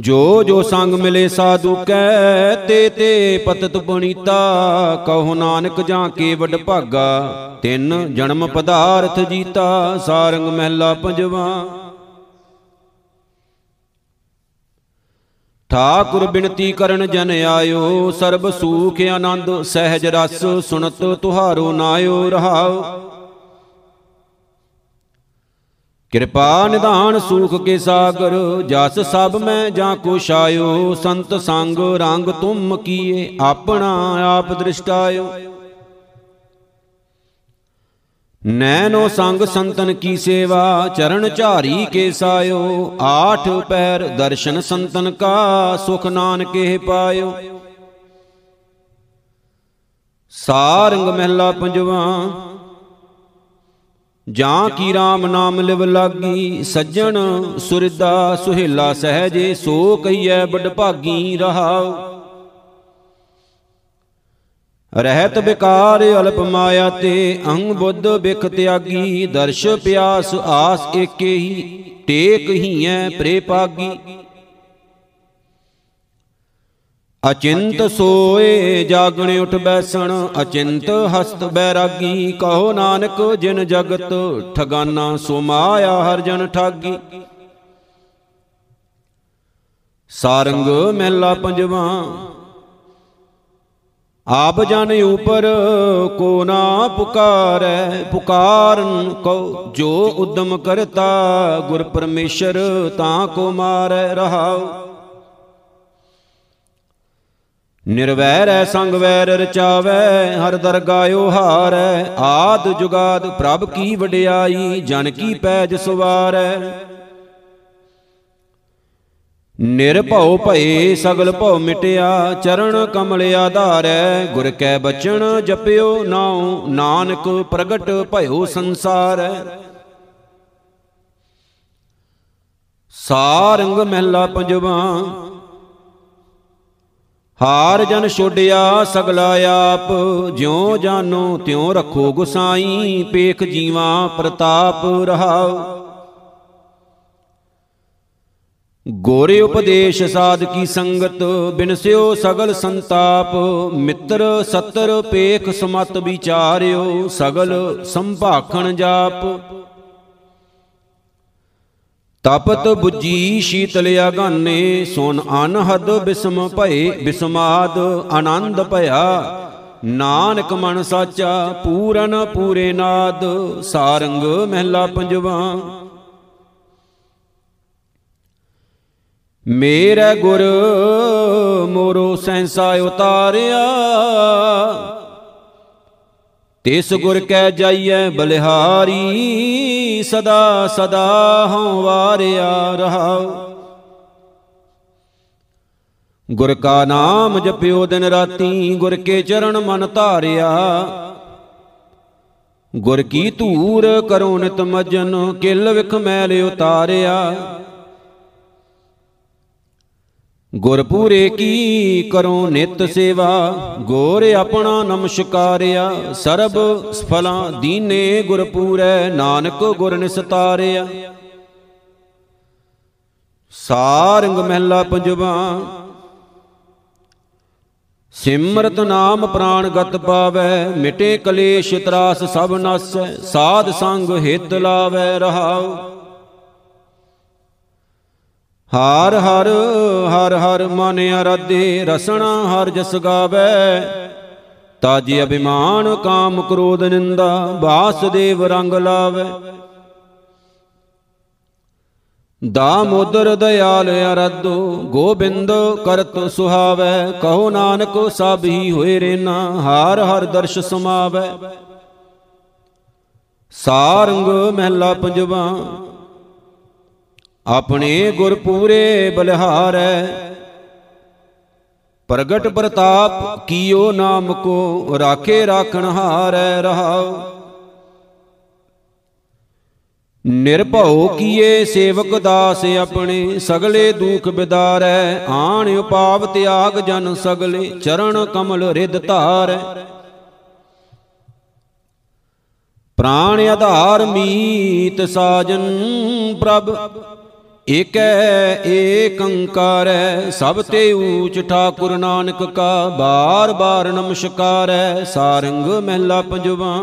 ਜੋ ਜੋ ਸੰਗ ਮਿਲੇ ਸਾਧੂ ਕੈ, ਤੇ ਤੇ ਪਤਤ ਬਣੀਤਾ। ਕਹੋ ਨਾਨਕ ਜਾਂ ਕੇ ਵੱਡ ਭਾਗਾ, ਤਿੰਨ ਜਨਮ ਪਦਾਰਥ ਜੀਤਾ, ਸਾਰੰਗ ਮਹਿਲਾ ਪੰਜਵਾ। ਠਾਕੁਰ ਬਿਨਤੀ ਕਰਨ ਜਨ ਆਇਓ, ਸਰਬ ਸੂਖ ਆਨੰਦ ਸਹਿਜ ਰਸ ਸੁਨਤ ਤੁਹਾਰੋ ਨਾਇਓ ਰਹਾਓ। ਕਿਰਪਾ ਨਿਧਾਨ ਸੂਖ ਕੇ ਸਾਗਰ, ਜਸ ਸਭ ਮੈਂ ਜਾਂ ਕੋ ਛਾਇਓ, ਸੰਤ ਸੰਗ ਰੰਗ ਤੁਮ ਕੀਏ, ਆਪਣਾ ਆਪ ਦ੍ਰਿਸ਼ਟਾਇਓ। ਨੈਨੋ ਸੰਗ ਸੰਤਨ ਕੀ ਸੇਵਾ, ਚਰਨ ਝਾਰੀ ਕੇ ਸਾਇਓ, ਆਠ ਪੈਰ ਦਰਸ਼ਨ ਸੰਤਨ ਕਾ ਸੁਖ ਨਾਨਕੇ ਪਾਇਓ। ਸਾਰੰਗ ਮਹਿਲਾ ਪੰਜਵਾ ਜਾਂ ਕੀ RAM ਨਾਮ ਲਿਵ ਲਾਗੀ, ਸੱਜਣ ਸੁਰਦਾ ਸੁਹੇਲਾ ਸਹਜੇ, ਸੋ ਕਈਐ ਬੜ ਭਾਗੀ ਰਹਾਉ। ਰਹਿਤ ਬਿਕਾਰ ਅਲਪ ਮਾਇਆ ਤੇ, ਅੰਗ ਬੁੱਧ ਬਿਖ ਤਿਆਗੀ, ਦਰਸ਼ ਪਿਆਸ ਆਸ ਏਕੇ ਹੀ ਟੇਕ ਹੀਐ ਪ੍ਰੇ ਪਾਗੀ ਅਚਿੰਤ ਸੋਏ ਜਾਗਣ ਉਠ ਬੈਸਣ, ਅਚਿੰਤ ਹਸਤ ਬੈਰਾਗੀ, ਕਹੋ ਨਾਨਕ ਜਿਨ ਜਗਤ, ਠਗਾਨਾ ਸੋ ਮਾਇਆ ਹਰ ਜਨ ਠਾਗੀ। ਸਾਰੰਗ ਮਹਿਲਾ ਪੰਜਵਾ, ਆਪ ਜਨ ਉਪਰ ਕੋ ਨਾ ਪੁਕਾਰੈ, ਪੁਕਾਰਨ ਕੋ ਜੋ ਉਦਮ ਕਰਤਾ, ਗੁਰ ਪਰਮੇਸ਼ਰ ਤਾਂ ਕੋ ਮਾਰੈ ਰਹਾਉ। ਨਿਰਵੈਰੈ ਸੰਗ ਵੈਰ ਰਚਾਵੈ, ਹਰ ਦਰਗਾਇਓ ਹਾਰੈ ਆਦ ਜੁਗਾਦ ਪ੍ਰਭ ਕੀ ਵਡਿਆਈ, ਜਨ ਕੀ ਪੈਜ ਸੁਵਾਰੈ। ਨਿਰਭਉ ਭਏ, ਸਗਲ ਭਉ ਮਿਟਿਆ ਚਰਨ ਕਮਲ ਆਧਾਰੈ। ਗੁਰ ਕੈ ਬਚਨ ਜਪਿਓ ਨਾਉ, ਨਾਨਕ ਪ੍ਰਗਟ ਭਇਓ ਸੰਸਾਰੈ। ਸਾਰੰਗ ਮਹਿਲਾ ਪੰਜਵਾ ਹਾਰ ਜਨ ਛੋਡਿਆ ਸਗਲਾ ਆਪ, ਜਿਉ ਜਾਨੋ ਤਿਉ ਰੱਖੋ ਗੁਸਾਈ, ਪੇਖ ਜੀਵਾ ਪ੍ਰਤਾਪ ਰਹਾਓ ਗੋਰੇ ਉਪਦੇਸ਼ ਸਾਧ ਕੀ ਸੰਗਤ ਬਿਨਸਿਓ ਸਗਲ ਸੰਤਾਪ, ਮਿੱਤਰ ਸਤਰ ਪੇਖ ਸਮਤ ਵਿਚਾਰਿਓ, ਸਗਲ ਸੰਭਾਖਣ ਜਾਪ। ਤਪਤ 부ਜੀ ਸ਼ੀਤਲ ਆਗਾਨੇ ਸੋਨ ਅਨਹਦ ਬਿਸਮ ਭਏ ਬਿਸਮਾਦ ਆਨੰਦ ਭਇਆ। ਨਾਨਕ ਮਨ ਸਾਚਾ ਪੂਰਨ ਪੂਰੇ ਨਾਦ ਸਾਰੰਗ ਮਹਿਲਾ ਪੰਜਵਾ। ਮੇਰੇ ਗੁਰ ਮੋਰੋ ਸੈਂਸਾ ਉਤਾਰਿਆ। ਤਿਸ ਗੁਰ ਕੈ ਜਾਈਐ, ਬਲਿਹਾਰੀ, ਸਦਾ ਸਦਾ ਹਉ ਵਾਰਿਆ ਰਹਾਉ। ਗੁਰ ਕਾ ਨਾਮ ਜਪਿਓ ਦਿਨ ਰਾਤੀ, ਗੁਰ ਕੇ ਚਰਨ ਮਨ ਧਾਰਿਆ। ਗੁਰ ਕੀ ਧੂਰ ਕਰੋ ਨਿਤ ਮਜਨ, ਕਿਲ ਵਿਖ ਮੈਲ ਉਤਾਰਿਆ। ਗੁਰਪੂਰੇ ਕੀ ਕਰੋ ਨਿਤ ਸੇਵਾ? ਗੋਰ ਆਪਣਾ ਨਮਸਕਾਰਿਆ, ਸਰਬ ਸਫਲਾਂ ਦੀਨੇ ਗੁਰਪੂਰੈ, ਨਾਨਕ ਗੁਰ ਨਿਸਤਾਰਿਆ। ਸਾਰੰਗ ਮਹਿਲਾ ਪੰਜਵਾ, ਸਿਮਰਤ ਨਾਮ ਪ੍ਰਾਨ ਗਤ ਪਾਵੈ, ਮਿਟੇ ਕਲੇਸ਼ ਤਰਾਸ ਸਭ ਨਸੈ, ਸਾਧ ਸੰਗ ਹਿਤ ਲਾਵੈ ਰਹਾਉ। ਹਰ ਹਰ ਹਰ ਹਰ ਮਨ ਅਰਾਧੇ, ਰਸਣਾ ਹਰ ਜਸ ਗਾਵੇ। ਤਾਜੀ ਅਭਿਮਾਨ, ਕਾਮ ਕ੍ਰੋਧ, ਨਿੰਦਾ ਬਾਸਦੇਵ ਰੰਗ ਲਾਵੇ। ਦਾਮੋਦਰ ਦਇਆਲ ਅਰਧੋ, ਗੋਬਿੰਦ ਕਰਤ ਸੁਹਾਵੇ। ਕਹੋ ਨਾਨਕ, ਸਭ ਹੀ ਹੋਏ ਰੇਨਾ, ਹਰ ਹਰ ਦਰਸ਼ ਸਮਾਵੇ। ਸਾਰੰਗ ਮਹਿਲਾ ਪੰਜਵਾ ਆਪਣੇ ਗੁਰ ਪੂਰੇ ਬਲਿਹਾਰੈ। ਪ੍ਰਗਟ ਪ੍ਰਤਾਪ ਕੀਓ ਨਾਮ ਕੋ, ਰਾਖੇ ਰਾਖਣ ਹਾਰੈ ਰਹਾਉ। ਨਿਰਭਉ ਕੀਏ ਸੇਵਕ ਦਾਸ ਆਪਣੇ, ਸਗਲੇ ਦੁਖ ਬਿਦਾਰੈ। ਆਣ ਉਪਾਵ ਤਿਆਗ ਜਨ ਸਗਲੇ ਚਰਨ ਕਮਲ ਰਿਦ ਧਾਰੈ। ਪ੍ਰਾਣ ਆਧਾਰ ਮੀਤ ਸਾਜਨ ਪ੍ਰਭ ਏਕੈ ਏਕੰਕਾਰੈ ਸਭ ਤੇ ਊਚ ਠਾਕੁਰ ਨਾਨਕ ਕਾ, ਬਾਰ ਬਾਰ ਨਮਸਕਾਰੈ ਸਾਰੰਗ ਮਹਿਲਾ ਪੰਜਵਾ।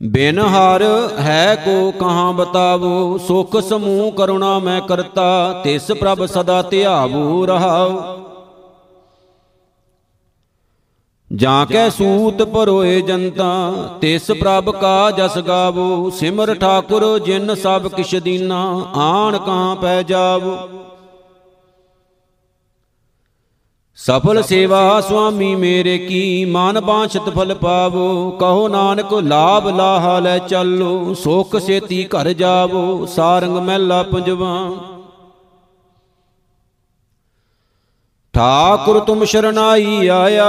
ਬਿਨ ਹਰ ਹੈ ਕੋ ਕਹਾਂ ਬਤਾਵੋ, ਸੁਖ ਸਮੂਹ ਕਰੁਣਾ ਮੈਂ ਕਰਤਾ, ਤਿਸ ਪ੍ਰਭ ਸਦਾ ਧਿਆਵੋ ਰਹਾਉ ਜਾਂ ਕੈ ਸੂਤ ਪਰੋਏ ਜਨਤਾ ਤਿਸ ਪ੍ਰਭ ਕਾ ਜਸ ਗਾਵੋ ਸਿਮਰ ਠਾਕੁਰ ਜਿਨ ਸਭ ਕਿਛ ਦੀਨਾ ਆਣ ਕਾਂ ਪੈ ਜਾਵੋ। ਸਫਲ ਸੇਵਾ ਸੁਆਮੀ ਮੇਰੇ ਕੀ ਮਨ ਬਾਛਤ ਫਲ ਪਾਵੋ। ਕਹੋ ਨਾਨਕ ਲਾਭ ਲਾਹਾ ਲੈ ਚੱਲੋ। ਸੁਖ ਸੇਤੀ ਘਰ ਜਾਵੋ। ਸਾਰੰਗ ਮਹਿਲਾ ਪੰਜਵਾ। ਠਾਕੁਰ ਤੁਮ ਸ਼ਰਨਾਈ ਆਇਆ,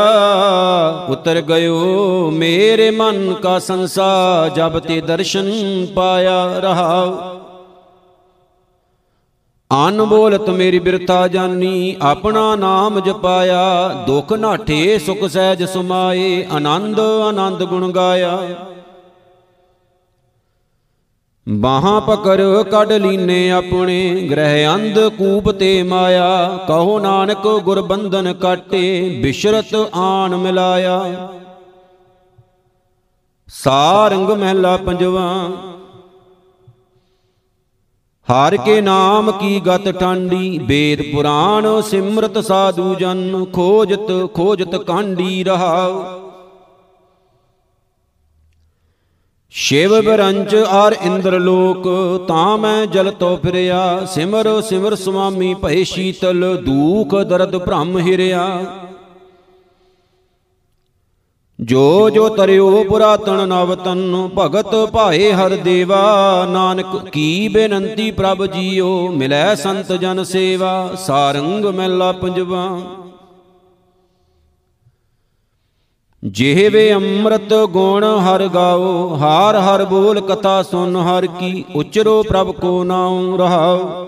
ਉਤਰ ਗਇਓ ਮੇਰੇ ਮਨ ਕਾ ਸੰਸਾ, ਜਬ ਤੇ ਦਰਸ਼ਨ ਪਾਇਆ ਰਹਾਉ ਅਨ ਬੋਲਤ ਮੇਰੀ ਬਿਰਤਾ ਜਾਨੀ, ਆਪਣਾ ਨਾਮ ਜਪਾਇਆ, ਦੁਖ ਨਾਠੇ ਸੁਖ ਸਹਿਜ ਸਮਾਏ, ਆਨੰਦ ਆਨੰਦ ਗੁਣ ਗਾਇਆ। ਬਾਹਾਂ ਪਕੜ ਕੱਢ ਲੀਨੇ ਆਪਣੇ, ਗ੍ਰਹਿ ਅੰਧ ਕੂਪ ਤੇ ਮਾਇਆ। ਕਹੋ ਨਾਨਕ ਗੁਰ ਬੰਧਨ ਕਾਟੇ, ਬਿਸ਼ਰਤ ਆਣ ਮਿਲਾਇਆ। ਸਾਰੰਗ ਮਹਿਲਾ ਪੰਜਵਾ, ਹਰ ਕੇ ਨਾਮ ਕੀ ਗਤ ਟਾਂਡੀ ਵੇਦ ਪੁਰਾਣ ਸਿਮਰਤ ਸਾਧੂ ਜਨ, ਖੋਜਤ ਖੋਜਤ ਕਾਂਡੀ ਰਹਾਉ। ਸ਼ਿਵ ਬਰੰਚ ਆਰ ਇੰਦਰ ਲੋਕ, ਤਾਂ ਮੈਂ ਜਲ ਤੋ ਫਿਰਿਆ। ਸਿਮਰ ਸਿਮਰ ਸੁਆਮੀ ਭਏ ਸ਼ੀਤਲ, ਦੂਖ ਦਰਦ ਭ੍ਰਮ ਹਿਰਿਆ। ਜੋ ਜੋ ਤਰਿਓ ਪੁਰਾਤਨ ਨਵਤਨ, ਭਗਤ ਭਾਏ ਹਰ ਦੇਵਾ। ਨਾਨਕ ਕੀ ਬੇਨੰਤੀ ਪ੍ਰਭ ਜੀਓ, ਮਿਲੈ ਸੰਤ ਜਨ ਸੇਵਾ, ਸਾਰੰਗ ਮਹਿਲਾ ਪੰਜਵਾ। ਜਿਹਵੇ ਅੰਮ੍ਰਿਤ ਗੁਣ ਹਰ ਗਾਓ, ਹਾਰ ਹਰ ਬੋਲ ਕਥਾ ਸੁਨ ਹਰ ਕੀ, ਉਚਰੋ ਪ੍ਰਭ ਕੋ ਨਾਉ ਰਹਾਓ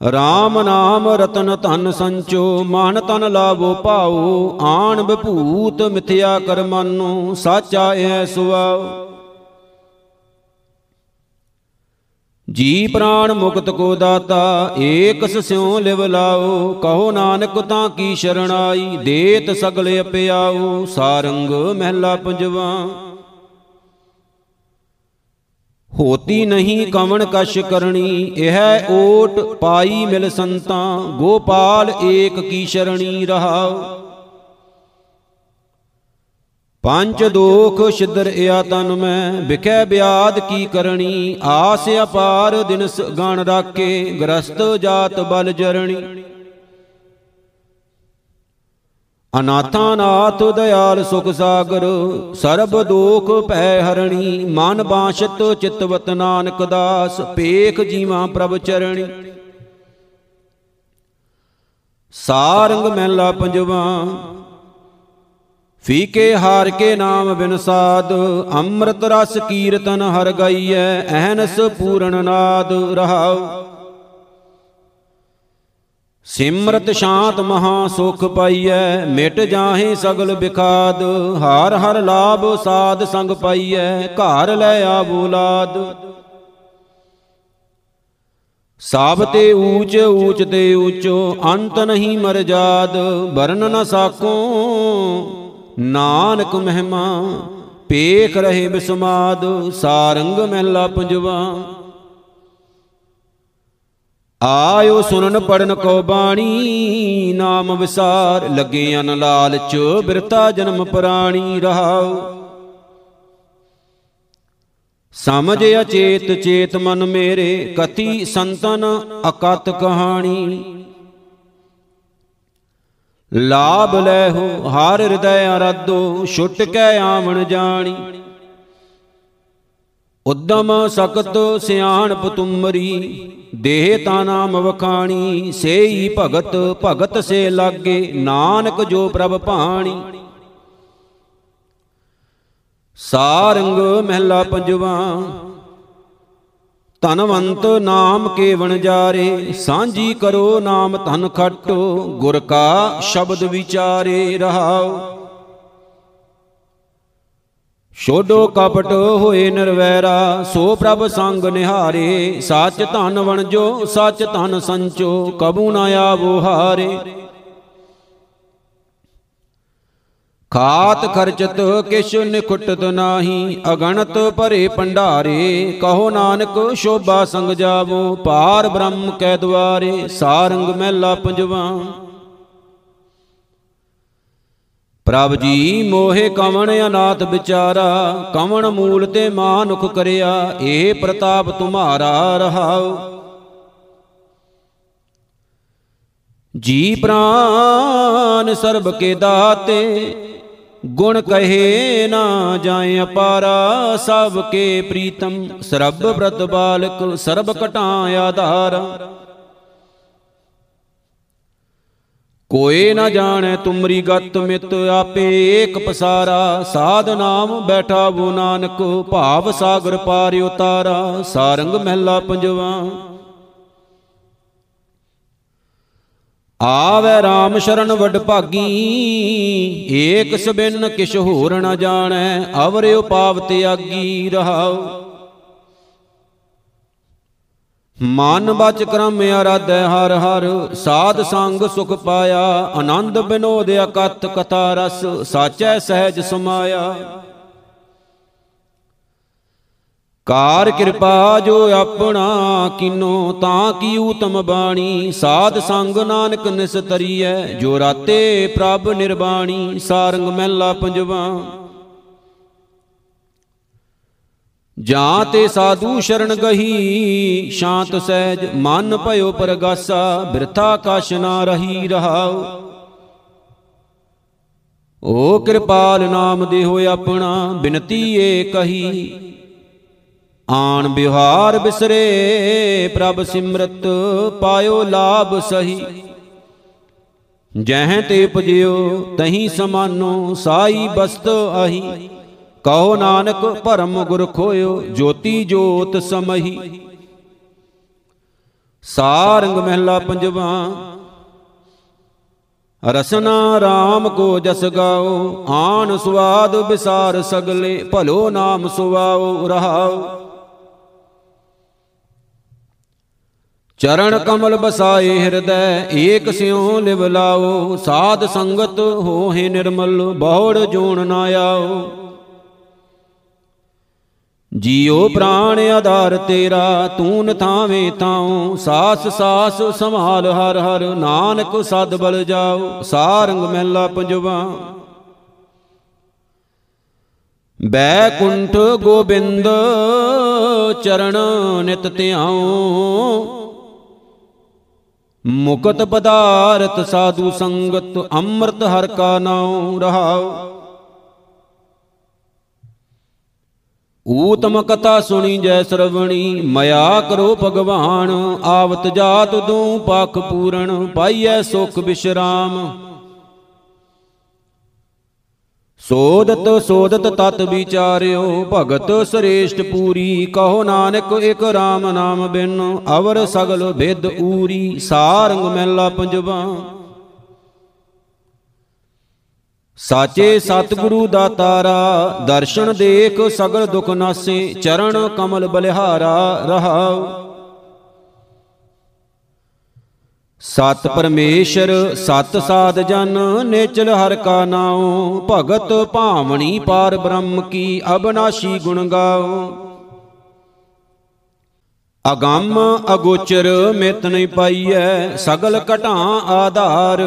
RAM ਨਾਮ ਰਤਨ ਧਨ ਸੰਚੋ, ਮਨ ਤਨ ਲਾਵੋ ਪਾਓ ਆਣ ਬਭੂਤ ਮਿਥਿਆ ਕਰਮਾਨੋ, ਸਾਚਾ ਐ ਸੁਆਓ ਜੀ ਪ੍ਰਾਣ ਮੁਕਤ ਕੋ ਦਾਤਾ, ਏਕਸ ਸਿਉ ਲਿਵ ਲਾਓ, ਕਹੋ ਨਾਨਕ ਤਾਂ ਕੀ ਸ਼ਰਣਾਈ, ਦੇਤ ਸਗਲ ਅਪਿਆਓ, ਸਾਰੰਗ ਮਹਿਲਾ ਪੰਜਵਾ। ਹੋਤੀ ਨਹੀਂ ਕਵਣ ਕਛ ਕਰਣੀ, ਇਹ ਓਟ ਪਾਈ ਮਿਲ ਸੰਤਾਂ, ਗੋਪਾਲ ਏਕ ਕੀ ਸ਼ਰਣੀ ਰਹਾਉ ਪੰਜ ਦੋਖ ਛਿਦਰ ਇਆ ਤਨ ਮੈਂ ਵਿਖੈ ਬਿਆਦ ਕੀ ਕਰਣੀ? ਆਸ ਅਪਾਰ ਦਿਨਸ ਗਣ ਰਾਕੇ ਗ੍ਰਸਤ ਜਾਤ ਬਲ ਜਰਣੀ। ਅਨਾਥਾ ਨਾਥ ਦਇਆਲ ਸੁਖ ਸਾਗਰ ਸਰਬ ਦੋਖ ਭੈ ਹਰਣੀ। ਮਨ ਬਾਸ਼ਤ ਚਿਤਵਤ ਨਾਨਕ ਦਾਸ ਪੇਖ ਜੀਵਾ ਪ੍ਰਭ ਚਰਣੀ। ਸਾਰੰਗ ਮਹਿਲਾ ਪੰਜਵਾ ਫੀਕੇ ਹਾਰ ਕੇ ਨਾਮ ਬਿਨ ਸਾਧ, ਅੰਮ੍ਰਿਤ ਰਸ ਕੀਰਤਨ ਹਰ ਗਈਐ, ਅਹਨਸ ਪੂਰਨ ਨਾਦ ਰਹਾਉ। ਸਿਮਰਤ ਸ਼ਾਂਤ ਮਹਾ ਸੁਖ ਪਾਈਐ, ਮਿਟ ਜਾਹੇ ਸਗਲ ਬਿਖਾਦ, ਹਰ ਹਰ ਲਾਭ ਸਾਧ ਸੰਗ ਪਾਈਐ, ਘਰ ਲੈ ਆਬੂਲਾਦ ਸਾਬ ਤੇ ਊਚ ਊਚ ਤੇ ਊਚੋ, ਅੰਤ ਨਹੀਂ ਮਰਜਾਦ ਵਰਨ ਨ ਸਾਕੋ। ਨਾਨਕ ਮਹਿਮਾ ਪੇਖ ਰਹੇ ਬਿਸਮਾਦ, ਸਾਰੰਗ ਮਹਿਲਾ ਪੰਜਵਾ। ਆਇਓ ਸੁਨਨ ਪੜਨ ਕੋ ਬਾਣੀ, ਨਾਮ ਵਿਸਾਰ, ਲੱਗੇ ਅਨ ਲਾਲਚ, ਬਿਰਤਾ ਜਨਮ ਪ੍ਰਾਣੀ ਰਹਾਉ। ਸਮਝ ਅਚੇਤ ਚੇਤ ਮਨ ਮੇਰੇ ਕਤੀ ਸੰਤਨ ਅਕਤ ਕਹਾਣੀ। ਲਾਭ ਲੈ ਹੋ ਹਰ ਹਿਰਦੈ ਅਰਾਧੋ ਛੁੱਟ ਕੇ ਆਵਣ ਜਾਣੀ। ਉਦਮ ਸਕਤ ਸਿਆਣਪ ਤੁਮਰੀ ਦੇਹ ਤਾ ਨਾਮ ਵਖਾਣੀ, ਸੇਈ ਭਗਤ ਭਗਤ ਸੇ ਲਾਗੇ, ਨਾਨਕ ਜੋ ਪ੍ਰਭ ਭਾਣੀ। ਸਾਰੰਗ ਮਹਿਲਾ ਪੰਜਵਾ ਧਨਵੰਤ ਨਾਮ ਕੇ ਵਣ ਜਾਰੇ, ਸਾਂਝੀ ਕਰੋ ਨਾਮ ਧਨ ਖਟੋ, ਗੁਰ ਕਾ ਸ਼ਬਦ ਵਿਚਾਰੇ ਰਹਾਓ। ਛੋਡੋ ਕਪਟ ਹੋਏ ਨਿਰਵੈਰਾ, ਸੋ ਪ੍ਰਭ ਸੰਗ ਨਿਹਾਰੇ, ਸੱਚ ਧਨ ਵਣਜੋ, ਸੱਚ ਧਨ ਸੰਚੋ, ਕਬੂ ਨਾ ਆਵੋ ਹਾਰੇ। ਖਾਤ ਖਰਚਤ ਕਿਛ ਨਿਖੁੱਟਤ ਨਾਹੀ, ਅਗਣਤ ਭਰੇ ਭੰਡਾਰੇ, ਕਹੋ ਨਾਨਕ ਸ਼ੋਭਾ ਸੰਗ ਜਾਵੋ ਪਾਰ ਬ੍ਰਹਮ ਕੈ ਦਵਾਰੇ ਸਾਰੰਗ ਮਹਿਲਾ ਪੰਜਵਾ। ਪ੍ਰਭ ਜੀ, ਮੋਹਿ ਕਵਣ ਅਨਾਥ ਵਿਚਾਰਾ, ਕਵਣ ਮੂਲ ਤੇ ਮਾਨੁਖ ਕਰਿਆ, ਇਹ ਪ੍ਰਤਾਪ ਤੁਮਾਰਾ ਰਹਾਉ। ਜੀ ਪ੍ਰਾਨ ਸਰਬ ਕੇ ਦਾਤੇ ਗੁਣ ਕਹੇ ਨਾ ਜਾਏ ਅਪਾਰਾ, ਸਭ ਕੇ ਪ੍ਰੀਤਮ। ਸਰਬ ਬ੍ਰਤ ਬਾਲਕ, ਸਰਬ ਕਟਾਂ ਆਧਾਰ। ਕੋਏ ਨਾ ਜਾਣੈ ਤੁਮਰੀ ਗਤ ਮਿਤ, ਆਪੇ ਏਕ ਪਸਾਰਾ। ਸਾਧ ਨਾਮ ਬੈਠਾ ਬੋ ਨਾਨਕ, ਭਾਵ ਸਾਗਰ ਪਾਰ ਉਤਾਰਾ। ਸਾਰੰਗ ਮਹਿਲਾ ਪੰਜਵਾ। ਆਵੇ RAM ਸ਼ਰਨ ਵਡ ਭਾਗੀ, ਏਕ ਸਬਿਨ ਕਿਛ ਹੋਰ ਨ ਜਾਣੈ, ਅਵਰਿ ਉਪਾਵ ਤਿਆਗੀ ਰਹਾਉ। ਮਨ ਬਚ ਕਰਮ ਅਰਾਧੈ ਹਰ ਹਰ, ਸਾਧ ਸੰਗ ਸੁਖ ਪਾਇਆ, ਆਨੰਦ ਬਿਨੋਦ ਅਕਤ ਕਥਾ ਰਸ, ਸਾਚੈ ਸਹਿਜ ਸਮਾਇਆ। ਕਾਰ ਕਿਰਪਾ ਜੋ ਆਪਣਾ ਕਿਨੋ, ਤਾਂ ਕੀ ਊਤਮ ਬਾਣੀ? ਸਾਧ ਸੰਗ ਨਾਨਕ ਨਿਸਤਰੀਐ, ਜੋ ਰਾਤੇ ਪ੍ਰਭ ਨਿਰਬਾਣੀ, ਸਾਰੰਗ ਮਹਿਲਾ ਪੰਜਵਾ। ਜਾਂ ਤੇ ਸਾਧੂ ਸ਼ਰਨ ਗਹੀ, ਸ਼ਾਂਤ ਸਹਿਜ, ਮਨ ਭਇਓ ਪਰਗਾਸਾ, ਬਿਰਥਾ ਕਾਸ਼ ਨਾ ਰਹੀ ਰਹਾਉ। ਓ ਕਿਰਪਾਲ ਨਾਮ ਦੇਹੋ ਆਪਣਾ, ਬਿਨਤੀ ਏ ਕਹੀ। ਆਣ ਬਿਹਾਰ ਬਿਸਰੇ, ਪ੍ਰਭ ਸਿਮਰਤ ਪਾਇਓ ਲਾਭ ਸਹੀ। ਜਹ ਤੇ ਪਜਿਓ ਤਹੀਂ ਸਮਾਨੋ, ਸਾਈ ਬਸਤ ਆਹੀ ਕਹੋ ਨਾਨਕ, ਭਰਮ ਗੁਰ ਖੋਇਓ, ਜੋਤੀ ਜੋਤ ਸਮਹੀ। ਸਾਰੰਗ ਮਹਿਲਾ ਪੰਜਵਾ, ਰਸਨਾ RAM ਕੋ ਜਸ ਗਾਓ, ਆਨ ਸਵਾਦ ਵਿਸਾਰ ਸਗਲੇ, ਭਲੋ ਨਾਮ ਸੁਵਾਓ, ਰਹਾਓ। ਚਰਨ ਕਮਲ ਬਸਾਏ ਹਿਰਦੈ, ਏਕ ਸਿਉ ਲਿਵ ਲਾਓ। ਸਾਧ ਸੰਗਤ ਹੋਹਿ ਨਿਰਮਲ, ਬਹੁੜ ਜੋਣ ਨਾ ਆਓ। ਜੀਉ ਪ੍ਰਾਣ ਆਧਾਰ ਤੇਰਾ, ਤੂੰ ਨਥਾਵੇਂ ਤਾਉ ਸਾਸ ਸਾਸ ਸੰਭਾਲ ਹਰ ਹਰ, ਨਾਨਕ ਸਦ ਬਲ ਜਾਓ ਸਾਰੰਗ ਮਹਿਲਾ ਪੰਜਵਾ। ਬੈਕੁੰਠ ਗੋਬਿੰਦ, ਚਰਨ ਨਿਤ ਧਿਆਉ। ਮੁਕਤ ਪਦਾਰਥ ਸਾਧੂ ਸੰਗਤ ਅੰਮ੍ਰਿਤ ਹਰ ਕਾ ਨਾਉ ਰਹਾਉ। ਊਤਮ ਕਥਾ ਸੁਣੀ ਜੈ ਸਰਵਣੀ, ਮਇਆ ਕਰੋ ਭਗਵਾਨ, ਆਵਤ ਜਾਤ ਦੂ ਪਖ ਪੂਰਨ, ਪਾਈਐ ਸੁਖ ਬਿਸ਼ਰਾਮ। ਸੋਦਤ ਸੋਦਤ ਤਤ ਵਿਚਾਰਿਓ, ਭਗਤ ਸ੍ਰੇਸ਼ਟ ਪੂਰੀ, ਕਹੋ ਨਾਨਕ ਇਕ RAM ਨਾਮ ਬਿਨ, ਅਵਰ ਸਗਲ ਵਿਦ ਊਰੀ, ਸਾਰੰਗ ਮਹਿਲਾ ਪੰਜਵਾ। ਸਾਚੇ ਸਤਿਗੁਰੂ ਦਾ ਤਾਰਾ, ਦਰਸ਼ਨ ਦੇਖ ਸਗਲ ਦੁਖ ਨਾਸੇ, ਚਰਨ ਕਮਲ ਬਲਿਹਾਰਾ ਰਹਾਉ। ਸਤ ਪਰਮੇਸ਼ਰ, ਸਤ ਸਾਧ ਜਨ, ਨੇਚਲ ਹਰ ਕਾ ਨਾਉ, ਭਗਤ ਭਾਵਣੀ ਪਾਰ ਬ੍ਰਹਮ ਕੀ ਅਬਨਾਸ਼ੀ ਗੁਣ ਗਾਓ ਅਗੰਮ ਅਗੋਚਰ ਮਿਤ ਨਹੀਂ ਪਾਈਐ, ਸਗਲ ਘਟਾਂ ਆਧਾਰ।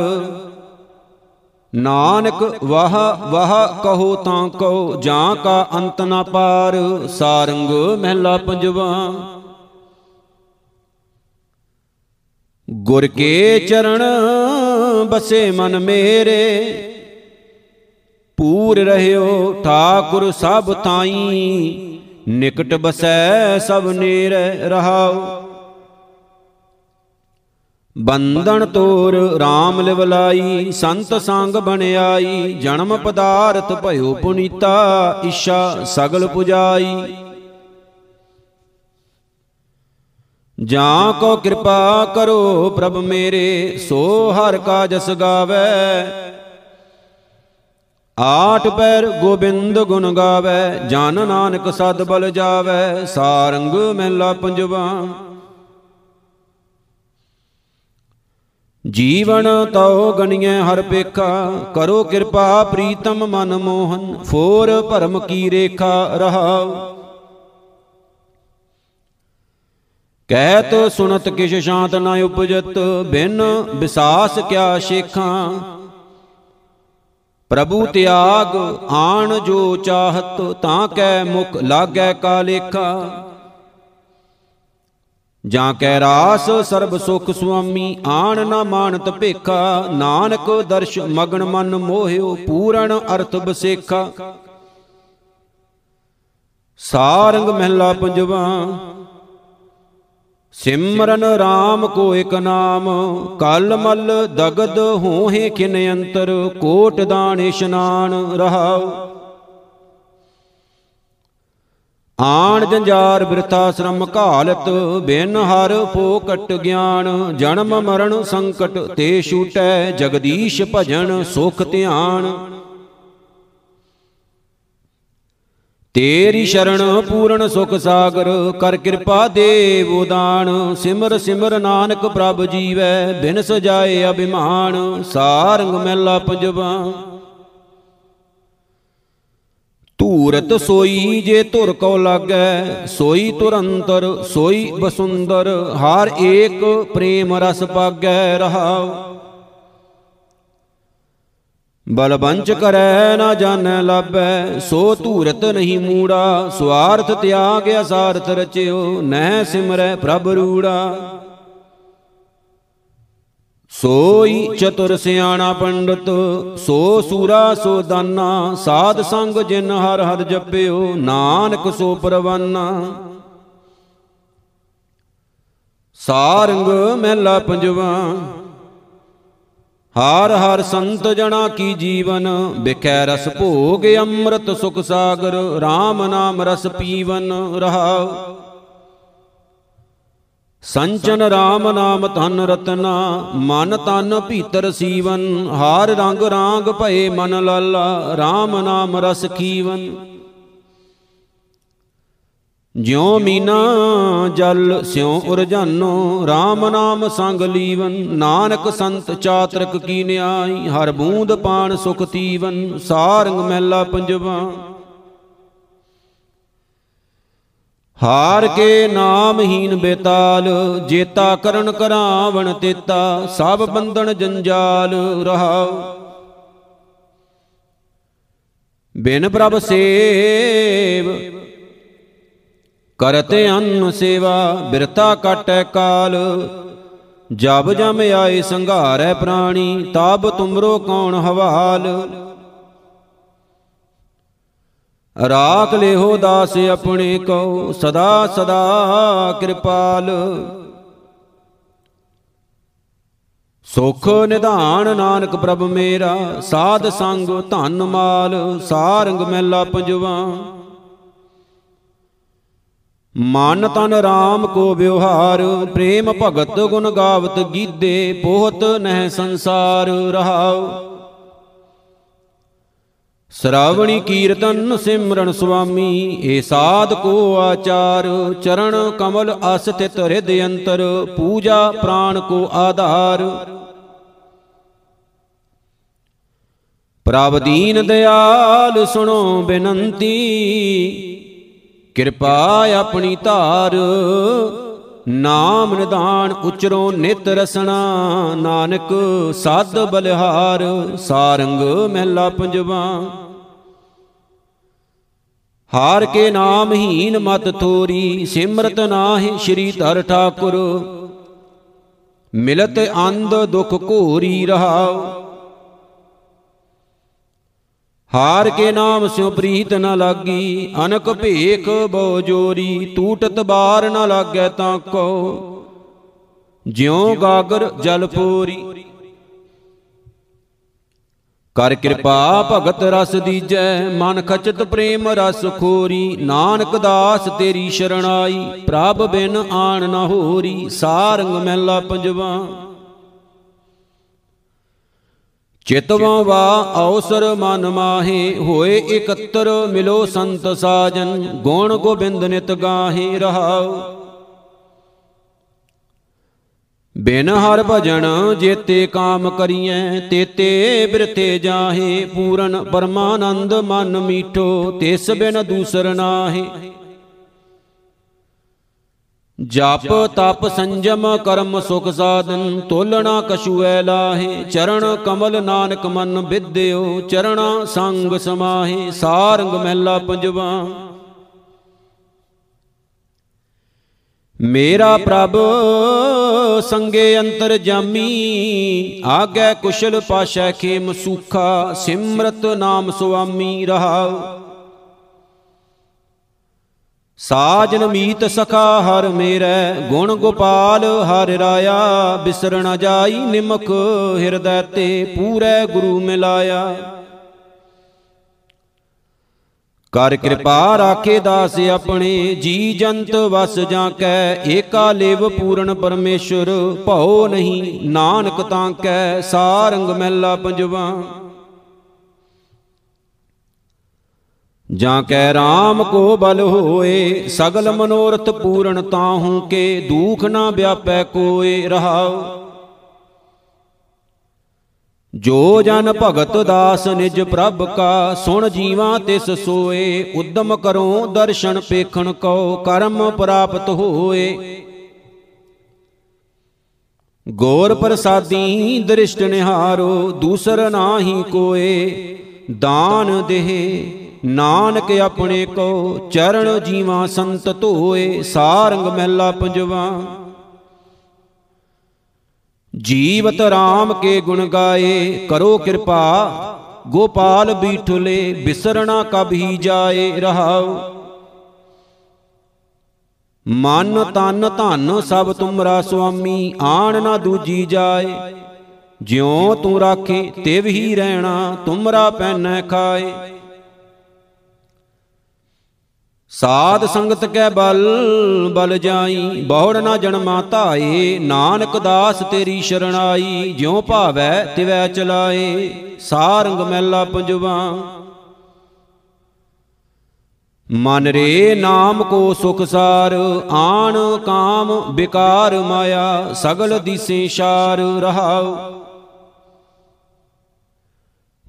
ਨਾਨਕ ਵਾਹ ਵਾਹ ਕਹੋ ਤਾਂ ਕਹੋ, ਜਾਂ ਕਾ ਅੰਤ ਨਾ ਪਾਰ, ਸਾਰੰਗ ਮਹਿਲਾ ਪੰਜਵਾ। ਗੁਰ ਕੇ ਚਰਨ ਬਸੇ ਮਨ ਮੇਰੇ। ਪੂਰ ਰਹਿਓ ਠਾਕੁਰ ਸਭ ਤਾਈ। ਨਿਕਟ ਬਸੈ ਸਭ ਨੇਰ ਰਹਾਉ ਬੰਧਨ ਤੋਰ RAM ਲਿਵਲਾਈ ਸੰਤ ਸੰਗ ਬਣਾਈ ਜਨਮ ਪਦਾਰਥ ਭਇਓ ਪੁਨੀਤਾ ਇਸ਼ਾ ਸਗਲ ਪੁਜਾਈ। ਜਾਂ ਕੋ ਕਿਰਪਾ ਕਰੋ ਪ੍ਰਭ ਮੇਰੇ, ਸੋ ਹਰ ਕਾ ਜਸ ਗਾਵੇ ਆਠ ਪੈਰ ਗੋਬਿੰਦ ਗੁਣ ਗਾਵੇ, ਜਨ ਨਾਨਕ ਸਦ ਬਲ ਜਾਵੇ, ਸਾਰੰਗ ਮਹਿਲਾ ਪੰਜਵਾ। ਜੀਵਨ ਤਉ ਗਣੀਐ ਹਰ ਪੇਖਾ, ਕਰੋ ਕਿਰਪਾ ਪ੍ਰੀਤਮ ਮਨ ਮੋਹਨ, ਫੋਰ ਭਰਮ ਕੀ ਰੇਖਾ ਰਹਾਉ। ਕਹਿਤ ਸੁਨਤ ਕਿਛ ਸ਼ਾਂਤ ਨਾ ਉਪਜਤ, ਬਿਨ ਵਿਸਾਸ ਕਿਆ ਸ਼ੇਖਾਂ। ਪ੍ਰਭੂ ਤਿਆਗ ਆਣ ਜੋ ਚਾਹਤ, ਤਾਂ ਕੈ ਮੁਖ ਲਾਗੈ ਕਾ ਲੇਖਾ। ਜਾਂ ਕੈ ਰਾਸ ਸਰਬ ਸੁਖ ਸੁਆਮੀ, ਆਣ ਨਾ ਮਾਨਤ ਭੇਖਾ। ਨਾਨਕ ਦਰਸ਼ ਮਗਨ ਮਨ ਮੋਹਿਓ, ਪੂਰਨ ਅਰਥ ਬਸੇਖਾ। ਸਾਰੰਗ ਮਹਿਲਾ ਪੰਜਵਾ ਸਿਮਰਨ RAM ਕੋ ਇਕ ਨਾਮ, ਕਲ ਮਲ ਦਗਦ ਹੋਹੇ ਕਿਨ ਅੰਤਰ, ਕੋਟ ਦਾਨ ਇਸ਼ਨਾਨ ਰਹਾਉ। ਆਣ ਜੰਜਾਰ ਬਿਰਥਾ ਸ਼ਰਮ ਘਾਲਤ, ਬਿਨ ਹਰ ਫੋਕਟ ਗਿਆਨ, ਜਨਮ ਮਰਨ ਸੰਕਟ, ਤੇ ਛੂਟੈ ਜਗਦੀਸ਼ ਭਜਨ ਸੁਖ ਧਿਆਨ। ਤੇਰੀ ਸ਼ਰਣ ਪੂਰਨ ਸੁਖ ਸਾਗਰ, ਕਰ ਕਿਰਪਾ ਦੇਵ ਉਦਾਨ। ਸਿਮਰ ਸਿਮਰ ਨਾਨਕ ਪ੍ਰਭ ਜੀਵੈ, ਬਿਨ ਸਜਾਏ ਅਭਿਮਾਨ। ਸਾਰੰਗ ਮਹਿਲਾ ਪੰਜਵਾ। ਧੂਰਤ ਸੋਈ ਜੇ ਧੁਰ ਕੋ ਲਾਗੈ, ਸੋਈ ਤੁਰੰਤਰ ਸੋਈ ਬਸੁੰਦਰ। ਹਰ ਏਕ ਪ੍ਰੇਮ ਰਸ ਪਾਗੈ ਰਹਾਉ। ਬਲਬੰਚ ਕਰੈ ਨਾ ਜਾਣੈ ਲਾਭੈ, ਸੋ ਧੂਰਤ ਨਹੀਂ ਮੂੜਾ ਸਵਾਰਥ ਤਿਆਗ ਅਸਾਰਥ ਰਚਿਓ, ਨਹਿ ਸਿਮਰੈ ਪ੍ਰਭ ਰੂੜਾ। ਸੋਈ ਚਤੁਰ ਸਿਆਣਾ ਪੰਡਤ, ਸੋ ਸੂਰਾ ਸੋ ਦਾਨਾ, ਸਾਧ ਸੰਗ ਜਿਨ ਹਰ ਹਰ ਜਪਿਓ, ਨਾਨਕ ਸੋ ਪਰਵਾਨਾ। ਸਾਰੰਗ ਮਹਿਲਾ ਪੰਜਵਾ ਹਰ ਹਰ ਸੰਤ ਜਣਾ ਕੀ ਜੀਵਨ? ਬਿਖੈ ਰਸ ਭੋਗ ਅੰਮ੍ਰਿਤ ਸੁਖ ਸਾਗਰ RAM ਨਾਮ ਰਸ ਪੀਵਨ ਰਹਾਉ। ਸੰਚਨ RAM ਨਾਮ ਧਨ ਰਤਨਾ, ਮਨ ਤਨ ਭੀਤਰ ਸੀਵਨ, ਹਾਰ ਰੰਗ ਰਾਂਗ ਭਏ ਮਨ ਲਾਲਾ RAM ਨਾਮ ਰਸ ਖੀਵਨ। ਜਿਉ ਮੀਨਾ ਜਲ ਸਿਉ ਉਰਜਾਨੋ RAM ਨਾਮ ਸੰਗ ਲੀਵਨ, ਨਾਨਕ ਸੰਤ ਚਾਤਰਕ ਕੀ ਨਿਆਈ, ਹਰ ਬੂੰਦ ਪਾਣ ਸੁਖ ਤੀਵਨ, ਸਾਰੰਗ ਮਹਿਲਾ ਪੰਜਵਾ। ਹਾਰ ਕੇ ਨਾਮਹੀਨ ਬੇਤਾਲ, ਜੇਤਾ ਕਰਨ ਕਰਾਵਣ ਤੇਤਾ, ਸਭ ਬੰਧਨ ਜੰਜਾਲ ਰਹਾਉ। ਬਿਨ ਪ੍ਰਭ ਸੇਵ ਕਰਤੇ ਅੰਨ ਸੇਵਾ ਬਿਰਤਾ ਕਟੈ ਕਾਲ। ਜਬ ਜਮ ਆਏ ਸੰਘਾਰੈ ਪ੍ਰਾਣੀ ਤਬ ਤੁਮਰੋ ਕੌਣ ਹਵਾਲ। ਰਾਖ ਲਿਹੋ ਦਾਸ ਆਪਣੇ ਕੋ ਸਦਾ ਸਦਾ ਕਿਰਪਾਲ। ਸੁਖ ਨਿਧਾਨ ਨਾਨਕ ਪ੍ਰਭ ਮੇਰਾ, ਸਾਧ ਸੰਗ ਧਨ ਮਾਲ, ਸਾਰੰਗ ਮਹਿਲਾ ਪੰਜਵਾ। ਮਨ ਤਨ RAM ਕੋ ਵਿਵਹਾਰ, ਪ੍ਰੇਮ ਭਗਤ ਗੁਣ ਗਾਵਤ ਗੀਦੇ ਪੋਹਤ ਨਹਿ ਸੰਸਾਰ ਰਹਾਉ। ਸ਼ਰਾਵਣੀ ਕੀਰਤਨ ਸਿਮਰਨ ਸੁਆਮੀ, ਏ ਸਾਧ ਕੋ ਆਚਾਰ ਚਰਨ ਕਮਲ ਅਸਥਿਤ ਹਿਰਦ ਅੰਤਰ, ਪੂਜਾ ਪ੍ਰਾਨ ਕੋ ਆਧਾਰ। ਪ੍ਰਭ ਦੀਨ ਦਿਆਲ ਸੁਣੋ ਬੇਨੰਤੀ ਕਿਰਪਾ ਆਪਣੀ ਧਾਰ। ਨਾਮ ਨਿਧਾਨ ਉਚਰੋ ਨਿਤ ਰਸਣਾ ਨਾਨਕ ਸਾਧ ਬਲਿਹਾਰ, ਸਾਰੰਗ ਮਹਿਲਾ ਪੰਜਵਾ। ਹਾਰ ਕੇ ਨਾਮ ਹੀਨ ਮਤ ਥੋਰੀ, ਸਿਮਰਤ ਨਾਹਿ ਸ੍ਰੀ ਧਰ ਠਾਕੁਰ। ਮਿਲਤ ਅੰਧ ਦੁਖ ਘੋਰੀ ਰਹਾਉ। ਹਾਰ ਕੇ ਨਾਮ ਸਿਉ ਪ੍ਰੀਤ ਨ ਲਾਗੀ, ਅਨਕ ਭੇਖ ਬੋ ਜੋਰੀ ਟੂਟਤ ਬਾਰ ਨ ਲਾਗੈ ਤਾਂ ਕੋ। ਜਿਉ ਗਾਗਰ ਜਲ ਪੂਰੀ। ਕਰ ਕਿਰਪਾ ਭਗਤ ਰਸ ਦੀਜੈ, ਮਨ ਖਚਤ ਪ੍ਰੇਮ ਰਸ ਖੋਰੀ। ਨਾਨਕ ਦਾਸ ਤੇਰੀ ਸ਼ਰਣਾਈ, ਪ੍ਰਭ ਬਿਨ ਆਣ ਨ ਹੋਰੀ, ਸਾਰੰਗ ਮਹਿਲਾ ਪੰਜਵਾ। ਚਿਤਵਾ ਵਾ ਅਵਸਰ ਮਨ ਮਾਹੇ, ਹੋਏ ਇਕੱਤਰ ਮਿਲੋ ਸੰਤ ਸਾਜਨ, ਗੁਣ ਗੋਬਿੰਦ ਨਿਤ ਗਾਹੇ ਰਹਾਉ। ਬਿਨ ਹਰ ਭਜਨ ਜੇਤੇ ਕਾਮ ਕਰੀਐ, ਤੇਤੇ ਬਿਰਤੇ ਜਾਹੇ, ਪੂਰਨ ਪਰਮਾਨੰਦ ਮਨ ਮੀਠੋ, ਤਿਸ ਬਿਨ ਦੂਸਰ ਨਾਹੇ। ਜਪ ਤਪ ਸੰਜਮ ਕਰਮ ਸੁਖ ਸਾਧਨ, ਤੋਲਣਾ ਕਛੂਐ ਲਾਹੇ ਚਰਨ ਕਮਲ ਨਾਨਕ ਮਨ ਵਿਦਿਓ, ਚਰਣਾ ਸੰਗ ਸਮਾਹੇ, ਸਾਰੰਗ ਮਹਿਲਾ ਪੰਜਵਾ। ਮੇਰਾ ਪ੍ਰਭ, ਸੰਗੇ ਅੰਤਰ ਜਾਮੀ, ਆਗੈ ਕੁਸ਼ਲ ਪਾਸ਼ੈ ਖੇਮ ਸੁਖਾ, ਸਿਮਰਤ ਨਾਮ ਸੁਆਮੀ ਰਹਾਉ। ਸਾਜਨ ਮੀਤ ਸਖਾ ਹਰ ਮੇਰੈ, ਗੁਣ ਗੋਪਾਲ ਹਰ ਰਾਇਆ। ਬਿਸਰ ਨ ਜਾਈ ਨਿਮਕ ਹਿਰਦੈ ਤੇ ਪੂਰੈ ਗੁਰੂ ਮਿਲਾਇਆ। ਕਰ ਕਿਰਪਾ ਰਾਖੇ ਦਾਸ ਆਪਣੇ, ਜੀ ਜੰਤ ਵਸ ਜਾਂ ਕੈ, ਏਕਾ ਲੇਵ ਪੂਰਨ ਪਰਮੇਸ਼ਰ, ਭਉ ਨਹੀਂ ਨਾਨਕ ਤਾਂ ਕੈ, ਸਾਰੰਗ ਮਹਿਲਾ ਪੰਜਵਾ। ਜਾਂ ਕੈ RAM ਕੋ ਬਲ ਹੋਏ, ਸਗਲ ਮਨੋਰਥ ਪੂਰਨ ਤਾਹੂ ਕੇ, ਦੁਖ ਨਾ ਵਿਆਪੈ ਕੋਏ ਰਹਾਉ। ਜੋ ਜਨ ਭਗਤ ਦਾਸ ਨਿਜ ਪ੍ਰਭ ਕਾ, ਸੁਣ ਜੀਵਾਂ ਤਿਸ ਸੋਏ, ਉਦਮ ਕਰੋ ਦਰਸ਼ਨ ਪੇਖਣ ਕੋ ਕਰਮ ਪ੍ਰਾਪਤ ਹੋਏ। ਗੌਰ ਪ੍ਰਸਾਦੀ ਦ੍ਰਿਸ਼ਟ ਨਿਹਾਰੋ, ਦੂਸਰ ਨਾਹੀ ਕੋਏ, ਦਾਨ ਦੇਹ। ਨਾਨਕ ਆਪਣੇ ਕੋ ਚਰਨ ਜੀਵਾ ਸੰਤ ਧੋਏ, ਸਾਰੰਗ ਮਹਿਲਾ ਪੰਜਵਾ। ਜੀਵਤ RAM ਕੇ ਗੁਣ ਗਾਏ, ਕਰੋ ਕਿਰਪਾ, ਗੋਪਾਲ ਬੀਠਲੇ, ਬਿਸਰਣਾ ਕਭੀ ਜਾਏ ਰਹਾਉ। ਮਨ ਤਨ ਧਨ ਸਭ ਤੁਮਰਾ ਸੁਆਮੀ, ਆਣ ਨਾ ਦੂਜੀ ਜਾਏ। ਜਿਉ ਤੂੰ ਰਾਖੇ, ਤਿਵ ਹੀ ਰਹਿਣਾ, ਤੁਮਰਾ ਪੈਨੈ ਖਾਏ। ਸਾਧ ਸੰਗਤ ਕੈ ਬਲ ਬਲ ਜਾਈ। ਬਹੁੜ ਨਾ ਜਨਮਾ ਧਾਏ ਨਾਨਕ ਦਾਸ ਤੇਰੀ ਸ਼ਰਣਾਈ। ਜਿਉ ਭਾਵੈ ਤਿਵੈ ਚਲਾਏ, ਸਾਰੰਗ ਮਹਿਲਾ ਪੰਜਵਾ। ਮਨ ਰੇ ਨਾਮ ਕੋ ਸੁਖ ਸਾਰ, ਆਣ ਕਾਮ ਬਿਕਾਰ ਮਾਇਆ, ਸਗਲ ਦਿਸੇ ਸ਼ਾਰ ਰਹਾਉ।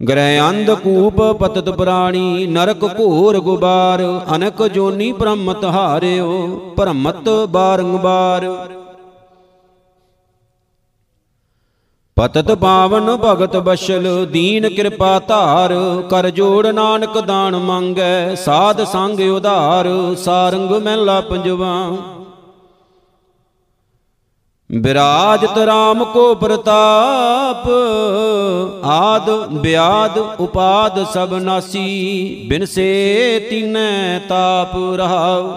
ਗ੍ਰਹਿ ਅੰਧ ਕੂਪ ਪਤਤ ਪ੍ਰਾਣੀ, ਨਰਕ ਘੋਰ ਗੁਬਾਰ, ਅਨਕ ਜੋਨੀ ਬ੍ਰਹਮਤ ਹਾਰਿਓ, ਭ੍ਰਮਤ ਬਾਰੰਬਾਰ। ਪਤਤ ਪਾਵਨ ਭਗਤ ਬਸ਼ਲ ਦੀਨ ਕਿਰਪਾ ਧਾਰ, ਕਰ ਜੋੜ ਨਾਨਕ ਦਾਨ ਮੰਗੈ, ਸਾਧ ਸੰਗ ਉਧਾਰ, ਸਾਰੰਗ ਮਹਿਲਾ ਪੰਜਵਾ। ਬਿਰਾਜਤ RAM ਕੋ ਪ੍ਰਤਾਪ, ਆਦ ਬਿਆਦ ਉਪਾਦ ਸਭ ਨਾਸੀ, ਬਿਨ ਸੇ ਤਿਨੈ ਤਾਪ ਰਹਾਉ।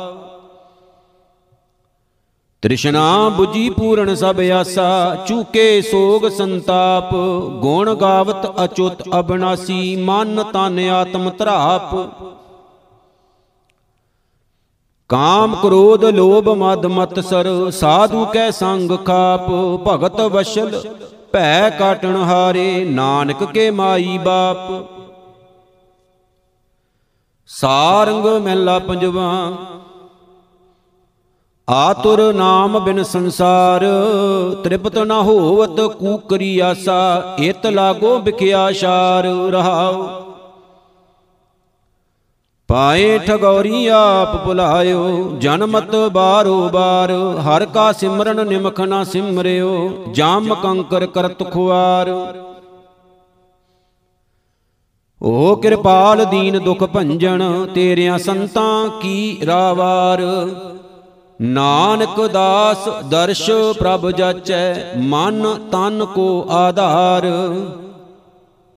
ਤ੍ਰਿਸ਼ਨਾ 부ਜੀ ਪੂਰਨ ਸਭ ਆਸਾ, ਚੂਕੇ ਸੋਗ ਸੰਤਾਪ, ਗੁਣ ਗਾਵਤ ਅਚੁੱਤ ਅਬਨਾਸੀ, ਮਨ ਤਨ ਆਤਮ ਧਰਾਪ। ਕਾਮ ਕ੍ਰੋਧ ਲੋਭ ਮਦ ਮਤਸਰ ਸਾਧੂ ਕੈ ਸੰਗ ਖਾਪ, ਭਗਤ ਵਸ਼ਲ, ਭੈ ਕਾਟਣ ਹਾਰੇ, ਨਾਨਕ ਕੇ ਮਾਈ ਬਾਪ। ਸਾਰੰਗ ਮਹਿਲਾ ਪੰਜਵਾ, ਆਤੁਰ ਨਾਮ ਬਿਨ ਸੰਸਾਰ, ਤ੍ਰਿਪਤ ਨ ਹੋਵਤ ਕੂਕਰੀ ਆਸਾ ਇਤ ਲਾਗੋ ਬਿਖਿਆ ਸ਼ਾਰ ਰਹਾਉ। ਪਾਏ ਠਗੌਰੀ ਆਪ ਭੁਲਾਇਓ ਜਨਮਤ ਬਾਰੋ ਬਾਰ। ਹਰ ਕਾ ਸਿਮਰਨ ਨਿਮਖ ਨਾ ਸਿਮਰਿਓ, ਜਾਮ ਕੰਕਰ ਕਰਤ ਖੁਆਰ। ਓ ਕਿਰਪਾਲ ਦੀਨ ਦੁਖ ਭੰਜਨ, ਤੇਰਿਆਂ ਸੰਤਾਂ ਕੀ ਰਾਵਾਰ। ਨਾਨਕ ਦਾਸ ਦਰਸ਼ ਪ੍ਰਭ ਜਾਚੈ, ਮਨ ਤਨ ਕੋ ਆਧਾਰ।